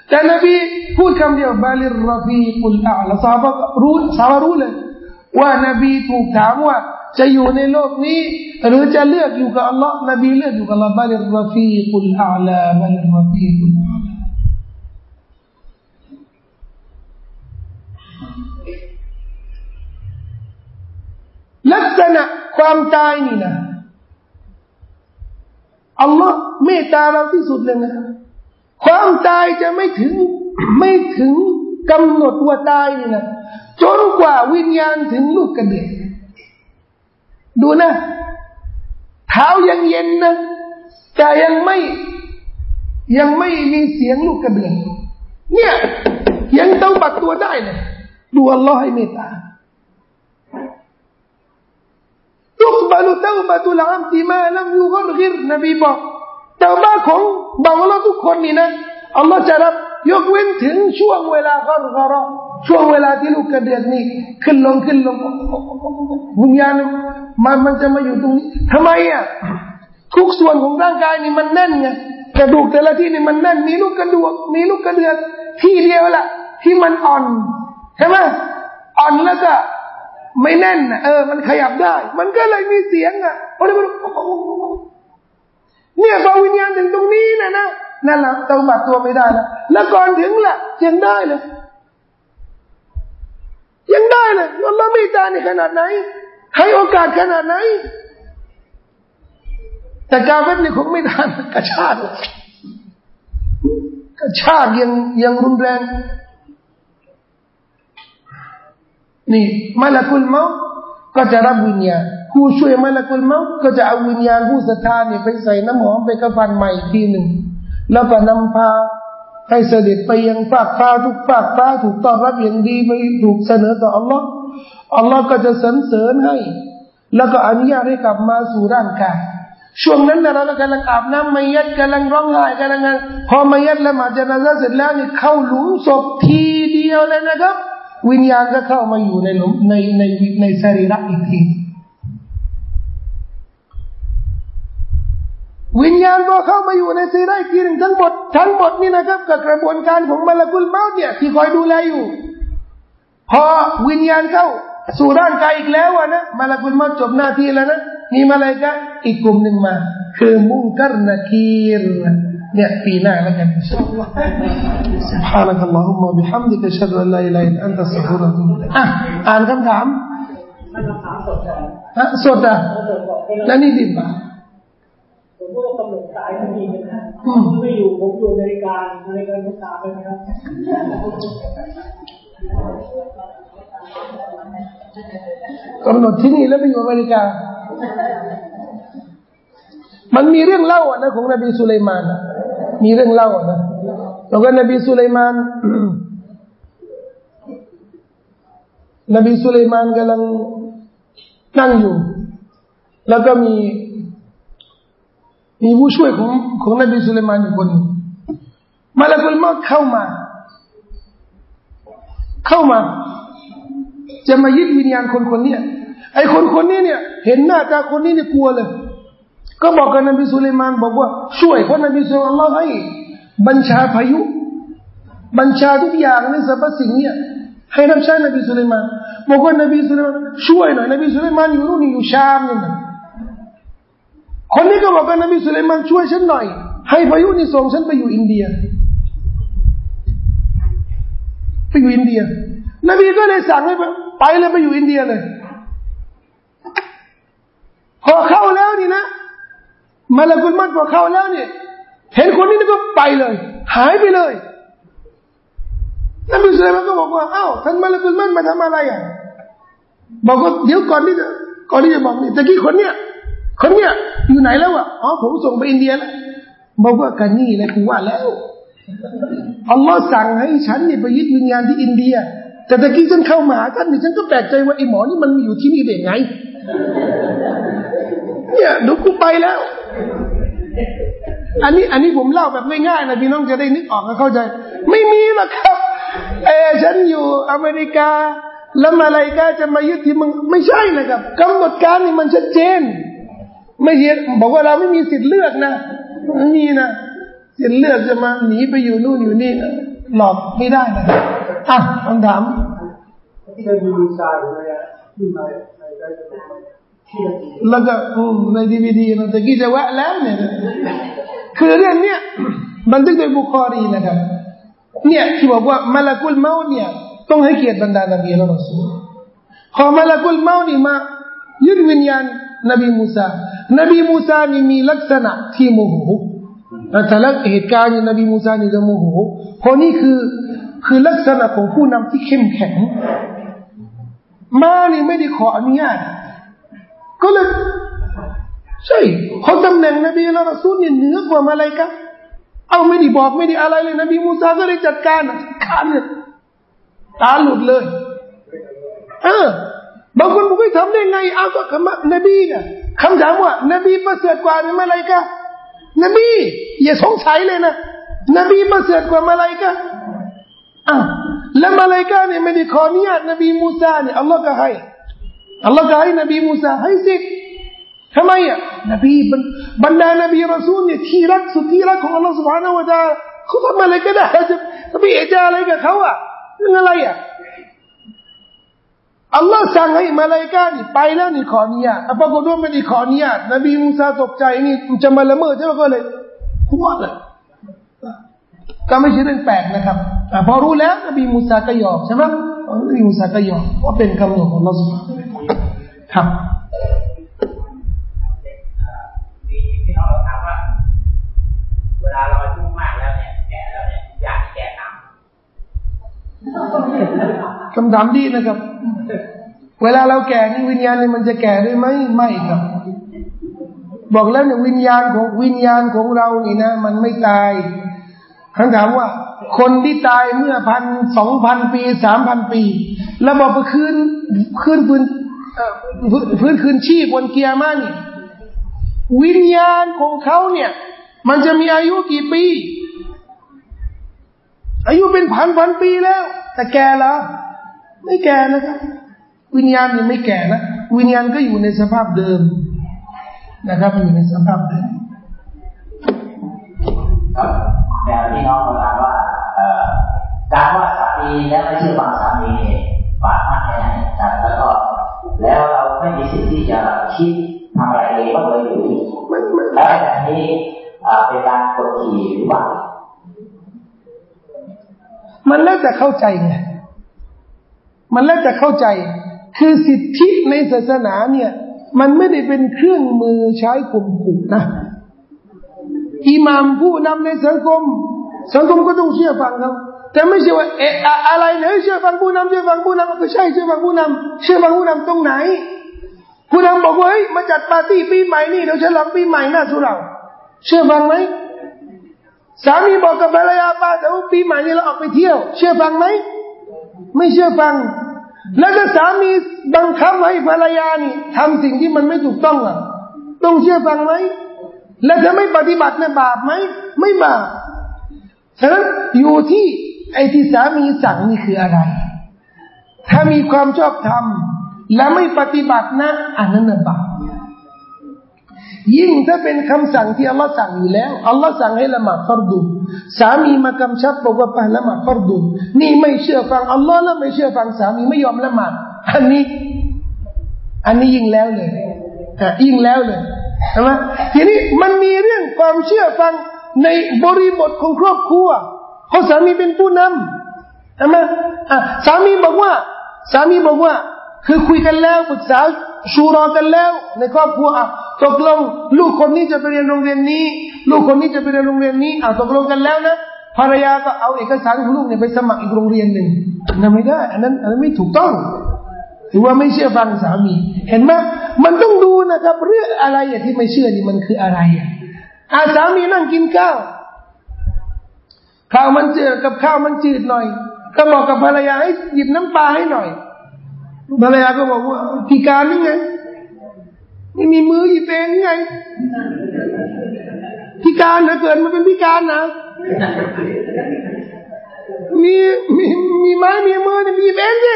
แต่นบีพูดคำเดียวบาลิรรฟีกุลอาละซาบะรู้ซาบะรู้เลยว่านบีถูกถามว่าจะอยู่ในโลกนี้ หรือจะเลือกอยู่กับอัลลอฮ์นบีเลือกอยู่กับอัลลอฮ์บาลิรรฟีกุลอาละบาลิรรฟีกุล ลักษณะความตายนี่นะอัลลอฮ์เมตตาเราที่สุดเลยนะความตายจะไม่ถึงไม่ถึงกำหนดว่าตายนี่นะจนกว่าวิญญาณถึงลูกกระเดียดูนะ เท้ายังเย็นนะ แต่ยังไม่ยังไม่มีเสียงลูกกระเดือนเนี่ย ยังต้องบัดตัวได้เลยดูอัลลอฮ์ให้เมตตา ตุกบาลุเต้าบาตุลามติมาลัมยูกรกิรนบีบอกแต่บ้าของบางเราทุกคนนี่นะอัลลอฮ์จะรับยกเว้นถึงช่วงเวลากรกรช่วงเวลาที่ลูกกระเดือกนี่ขึ้นลงขึ้นลงวิญญาณมันมันจะมาอยู่ตรงนี้ทำไมอะทุกส่วนของร่างกายนี่มันแน่นไงกระดูกแต่ละที่นี่มันแน่นมีลูกกระดูกมีลูกกระเดือกที่เดียวละที่มันอ่อนใช่ไหมอ่อนแล้วก็ ไม่แน่นเออ มันขยับได้ มันก็เลยมีเสียงอะโอ้ยเนี่ยพอวิญญาณถึงตรงนี้นะนะนั่นแหละเตาบัดตัวไม่ได้แล้วแล้วก่อนถึงล่ะยังได้เลย ยังได้เลยอัลลอฮ์ไม่ตาในขนาดไหน ให้โอกาสขนาดไหน แต่กาเวทนี่คงไม่ได้กระชากกระชากยังยังรุนแรง นี่มาละกุลเมาก็จะรับวิญญาณผู้ช่วยมาละกุลเมาก็จะเอาวิญญาณผู้ศรัทธาเนี่ยไปใส่น้ำหอมไปกระฟันใหม่ทีหนึ่ง แล้วก็นำพาให้เสด็จไปยังฝากฟ้าทุกฝากฟ้าถูกต้อนรับอย่างดีไปถูกเสนอต่ออัลลอฮ์อัลลอฮ์ก็จะสรรเสริญให้ แล้วก็อนุญาตให้กลับมาสู่ร่างกายช่วงนั้นนะเรากำลังอาบน้ำมายัดกำลังร้องไห้กำลังพอมายัดละหมาดจนาซาเสร็จแล้วนี่เข้าหลุมศพทีเดียวเลยนะครับ วิญญาณก็เข้ามาอยู่ในในในในสรีระอีกทีวิญญาณพอเข้ามาอยู่ในซีได้กีหนึ่งทั้งหมดทั้งหมดนี่นะครับกับกระบวนการของมลกุลเมาเนี่ยที่คอยดูแลอยู่ พอวิญญาณเข้าสู่ร่างกายอีกแล้วนะมลกุลเมาจบหน้าที่แล้วนะมีมาเลยกะอีกกลุ่มหนึ่งมา คือมุงกัรนาคีร เนี่ยปีหน้าแล้วกันสุภาพนัลลอฮุมบิฮัมดิกะชัดอัลลอฮิลาอินอันตัสซุรตุอะอ่านคำถามฮะสดอะแล้วนี่ดิบอะผมก็กำหนดสายทันทีนะครับไม่อยู่ผมอยู่ในการใการทดสอบนะครับกำหนดที่นี่แล้วไปอยู่อเมริกา มันมีเรื่องเล่าอะนะของนบีสุลมาน มีเรื่องเล่านะแล้วก็นบีสุลัยมานนบีสุลัยมานกำลังนั่งอยู่ แล้วก็มี มีผู้ช่วยของของนบีสุลัยมานอีกคนมาล้วกุลมาเข้ามา เข้ามา จะมายึดวิญญาณคนคนนี้ไอ้คนคนนี้เนี่ย เห็นหน้าตาคนนี้เนี่ยกลัวเลย ก็บอกกับนบีสุลัยมานบอกว่าช่วยเพราะนบีสุลัยมานให้บัญชาพายุ บัญชาทุกอย่างในสรรพสิ่งเนี่ยให้รับใช้นบีสุลัยมานบอกว่านบีสุลัยมานช่วยหน่อยนบีสุลัยมานอยู่นู่นอยู่ชามนี่นะคนนี้ก็บอกกับนบีสุลัยมานช่วยฉันหน่อย ให้พายุนี่ส่งฉันไปอยู่อินเดีย ไปอยู่อินเดีย นบีก็เลยสั่งให้ไปเลยไปอยู่อินเดียเลย พอเข้าแล้วนี่นะ มาลากุลมัดพอเขาแล้วเนี่ย เห็นคนนี้ก็ไปเลย หายไปเลยนบีสุลัยมันก็บอกว่าอ้าวท่านมาลากุลมันมาทำอะไรอะบอกว่าเดี๋ยวก่อนที่จะก่อนที่จะบอกนี่ตะกี้คนเนี้ยคนเนี้ยอยู่ไหนแล้วอะอ๋อผมส่งไปอินเดียแล้วบอกว่ากันนี่แหละกูว่าแล้วอัลลอฮ์สั่งให้ฉันเนี่ยไปยึดวิญญาณที่อินเดีย แต่ตะกี้ฉันเข้ามาท่านนี่ฉันก็แปลกใจว่าไอ้หมอนี่มันอยู่ที่นี่ได้ไง เนี่ยเดูกูไปแล้ว อันนี้อันนี้ผมเล่าแบบง่ายๆนะพี่น้องจะได้นึกออกและเข้าใจ ไม่มีหรอกครับเออฉันอยู่อเมริกา แล้วมาอะไรกาจะมายึดที่มึงไม่ใช่นะครับกำหนดการนี่มันชัดเจน ไม่เห็นบอกว่าเราไม่มีสิทธิ์เลือกนะไม่มีนะสิทธิ์เลือกจะมาหนีไปอยู่นู่นอยู่นี่หลอกไม่ได้นะอะคำถามที่เคยมีดีไซน์อะไรที่มา แล้วก็ในดีวีดีมันะตะกี้จะแวะแล้วเนี่ยคือเรื่องเนี้ยบันทึกโดยบุคอรีนะครับ เนี่ยที่บอกว่ามะละกุลเมาตฺเนี่ย ต้องให้เกียรติบรรดานบีและรอสูลพอมะละกุลเมาตฺนี่มายึดวิญญาณนบีมูซานบีมูซานี่มีลักษณะที่โมโหแต่ละเหตุการณ์นบีมูซานี่จะโมโหเพราะนี่คือคือลักษณะของผู้นำที่เข้มแข็ง มานี่ไม่ได้ขออนุญาต ก็เลยใช่เขาตำแหน่งนบีและรอซูลเนี่ยเหนือกว่ามาเลยครับเอาไม่ได้บอกไม่ได้อะไรเลย นบีมูซาก็เลยจัดการการเนี่ยตาหลุดเลยเออบางคนบอกไม่ทำได้ไงเอาก็คำนบีเนี่ยคำถามว่า นบีประเสริฐกว่าหรือมาเลยกะนบี อย่าสงสัยเลยนะนบีประเสริฐกว่ามาเลยกะอ้าวแล้วมาเลยกะเนี่ยไม่ได้ขออนุญาตนบีมูซาเนี่ยอัลลอฮ์ก็ให้ อัลลอฮ์ก็ให้นบีมูซาให้สิทธิ์ทำไมอะนบีบรรดานบีรอซูลเนี่ยที่รักสุดที่รักของอัลลอฮ์สุบฮานาวะตาเขาทำอะไรก็ได้จะจะไปเอจาอะไรกับเขาอะเรื่องอะไรอะอัลลอฮ์สั่งให้มาลายกานี่ไปแล้วนี่ขออนุญาตปรากฏว่าไม่ได้ขออนุญาตนบีมูซาตกใจนี่จะมาละเมิดใช่ไหมก็เลยพูดเลยก็ไม่ใช่เรื่องแปลกนะครับพอรู้แล้วนบีมูซาก็ยอมใช่ไหมนบีมูซาก็ยอมว่าเป็นคำหนุนของอัลลอฮ์สุบฮาน ครับเวลาเราอายุมากแล้วเนี่ยแก่แล้วเนี่ยอยากแก่ตามคำถามดีนะครับ เวลาเราแก่นี่วิญญาณนี่มันจะแก่ด้วยไหมไม่ครับ บอกแล้วเนี่ยวิญญาณของวิญญาณของเรานี่นะ มันไม่ตายคำถามว่า คนที่ตายเมื่อพันสองพันปีสามพันปี แล้วบอกไปคืนคืนพื้น พื้นคืนชีพบนเกียร์มานี่วิญญาณของเขาเนี่ย มันจะมีอายุกี่ปี อายุเป็นพันพันปีแล้ว แต่แก่แล้ว ไม่แก่นะครับ วิญญาณยังไม่แก่นะวิญญาณก็อยู่ในสภาพเดิมนะครับอยู่ในสภาพเดิมแต่พี่น้องมาถามว่าการว่าสามีและไม่ใช่ฝั่งสามีบ คิดทำอะไรเองก็เลยอยู่แล้วแบบนี้เป็นการกดขี่หรือเปล่ามันแล้วแต่เข้าใจไงมันแล้วแต่เข้าใจ คือสิทธิในศาสนาเนี่ย มันไม่ได้เป็นเครื่องมือใช้ข่มขู่นะอิหมามผู้นำในสังคม สังคมก็ต้องเชื่อฟังเขาแต่ไม่ใช่ว่าเอะอะไรเนี่ยเชื่อฟังผู้นำเชื่อฟังผู้นำก็ใช่เชื่อฟังผู้นำเชื่อฟังผู้นำตรงไหน ผู้นำบอกว่าเฮ้ยมาจัดปาร์ตี้ปีใหม่นี่เดี๋ยวฉลองปีใหม่หน้าสุเราเชื่อฟังไหมสามีบอกกับภรรยาป้าแต่ว่าปีใหม่นี้เราออกไปเที่ยว เชื่อฟังไหมไม่เชื่อฟัง แล้วถ้าสามีบังคับให้ภรรยานี่ทำสิ่งที่มันไม่ถูกต้องอะ ต้องเชื่อฟังไหมแล้วถ้าไม่ปฏิบัติเนี่ยบาปไหมไม่บาปฉะนั้นอยู่ที่ไอ้ที่สามีสั่งนี่คืออะไร ถ้ามีความชอบธรรม และไม่ปฏิบัตินะอันนั้นบาปยิ่งถ้าเป็นคำสั่งที่อัลลอฮ์สั่งอยู่แล้วอัลลอฮ์สั่งให้ละหมาดฟัรดูสามีมากำชับบอกว่าไปละหมาดฟัรดูนี่ไม่เชื่อฟังอัลลอฮ์แล้วไม่เชื่อฟังสามีไม่ยอมละหมาดอันนี้ อันนี้ยิ่งแล้วเลยอะยิ่งแล้วเลยใช่ไหมทีนี้มันมีเรื่องความเชื่อฟังในบริบทของครอบครัวเพราะสามีเป็นผู้นำใช่ไหมอะสามีบอกว่า สามีบอกว่า คือคุยกันแล้วปรึกษาชูรอกันแล้ว ในครอบครัวอะตกลงลูกคนนี้จะไปเรียนโรงเรียนนี้ ลูกคนนี้จะไปเรียนโรงเรียนนี้อะตกลงกันแล้วนะภรรยาก็เอาเอกสารของลูกเนี่ยไปสมัครอีกโรงเรียนหนึ่งนั่นไม่ได้ อันนั้นอันนั้นไม่ถูกต้องถือว่าไม่เชื่อฟังสามี เห็นไหมมันต้องดูนะครับ เรื่องอะไรที่ไม่เชื่อนี่มันคืออะไรอะอาสามีนั่งกินข้าวข้าวมันเจือกับข้าวมันจืดหน่อย ก็บอกกับภรรยาให้หยิบน้ำปลาให้หน่อย ภรรยาก็บอกว่าพิการนี่ไง ไม่มีมือหยิบเองไง พิการนะเกิดมาเป็นพิการนะ มีมีมีไม้มีมือมีเองสิ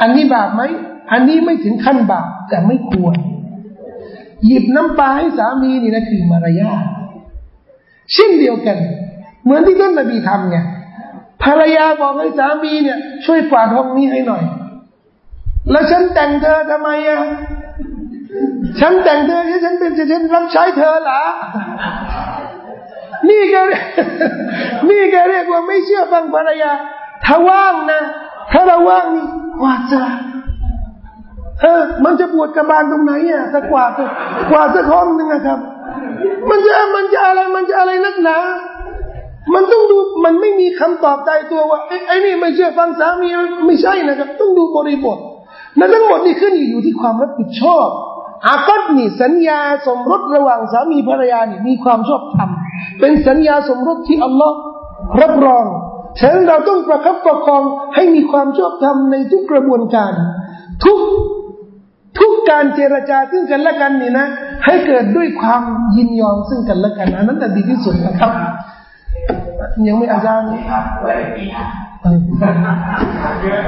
อันนี้บาปไหม อันนี้ไม่ถึงขั้นบาปแต่ไม่ควร หยิบน้ำปลาให้สามีนี่นะคือมารยาทเช่นเดียวกัน เหมือนที่ท่านนบีทำไง ภรรยาบอกให้สามีเนี่ย ช่วยกวาดห้องนี้ให้หน่อย แล้วฉันแต่งเธอทำไมอะฉันแต่งเธอที่ฉันเป็นฉันรับใช้เธอเหรอนี่แกนี่แกเรียกว่าไม่เชื่อฟังภรรยา ถ้าว่างนะ ถ้าเราว่างนี่กวาดจะเออ มันจะปวดกระบาลตรงไหนอะถ้ากวาดกวาดสักห้องหนึ่งนะครับ มันจะมันจะอะไรมันจะอะไรนักหนา มันต้องดูมันไม่มีคำตอบใจตัวว่าไอ้ไอ้นี่ไม่เชื่อฟังสามีไม่ใช่นะครับ ต้องดูบริบทและทั้งหมดนี่ขึ้นอยู่ที่ความรับผิดชอบอากัดนี่สัญญาสมรสระหว่างสามีภรรยานี่มีความชอบธรรมเป็นสัญญาสมรสที่อัลลอฮ์รับรองฉะนั้นเราต้องประคับประคองให้มีความชอบธรรมในทุกกระบวนการ ทุกทุกการเจรจาซึ่งกันและกันนี่นะ ให้เกิดด้วยความยินยอมซึ่งกันและกันอันนั้นดีที่สุดนะครับ ยังไม่อาจารย์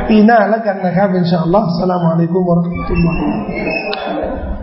ปีหน้าแล้วกันนะครับอินชาอัลลอฮ์สลามอะลัยกุมวะรัมะตุลลอฮ์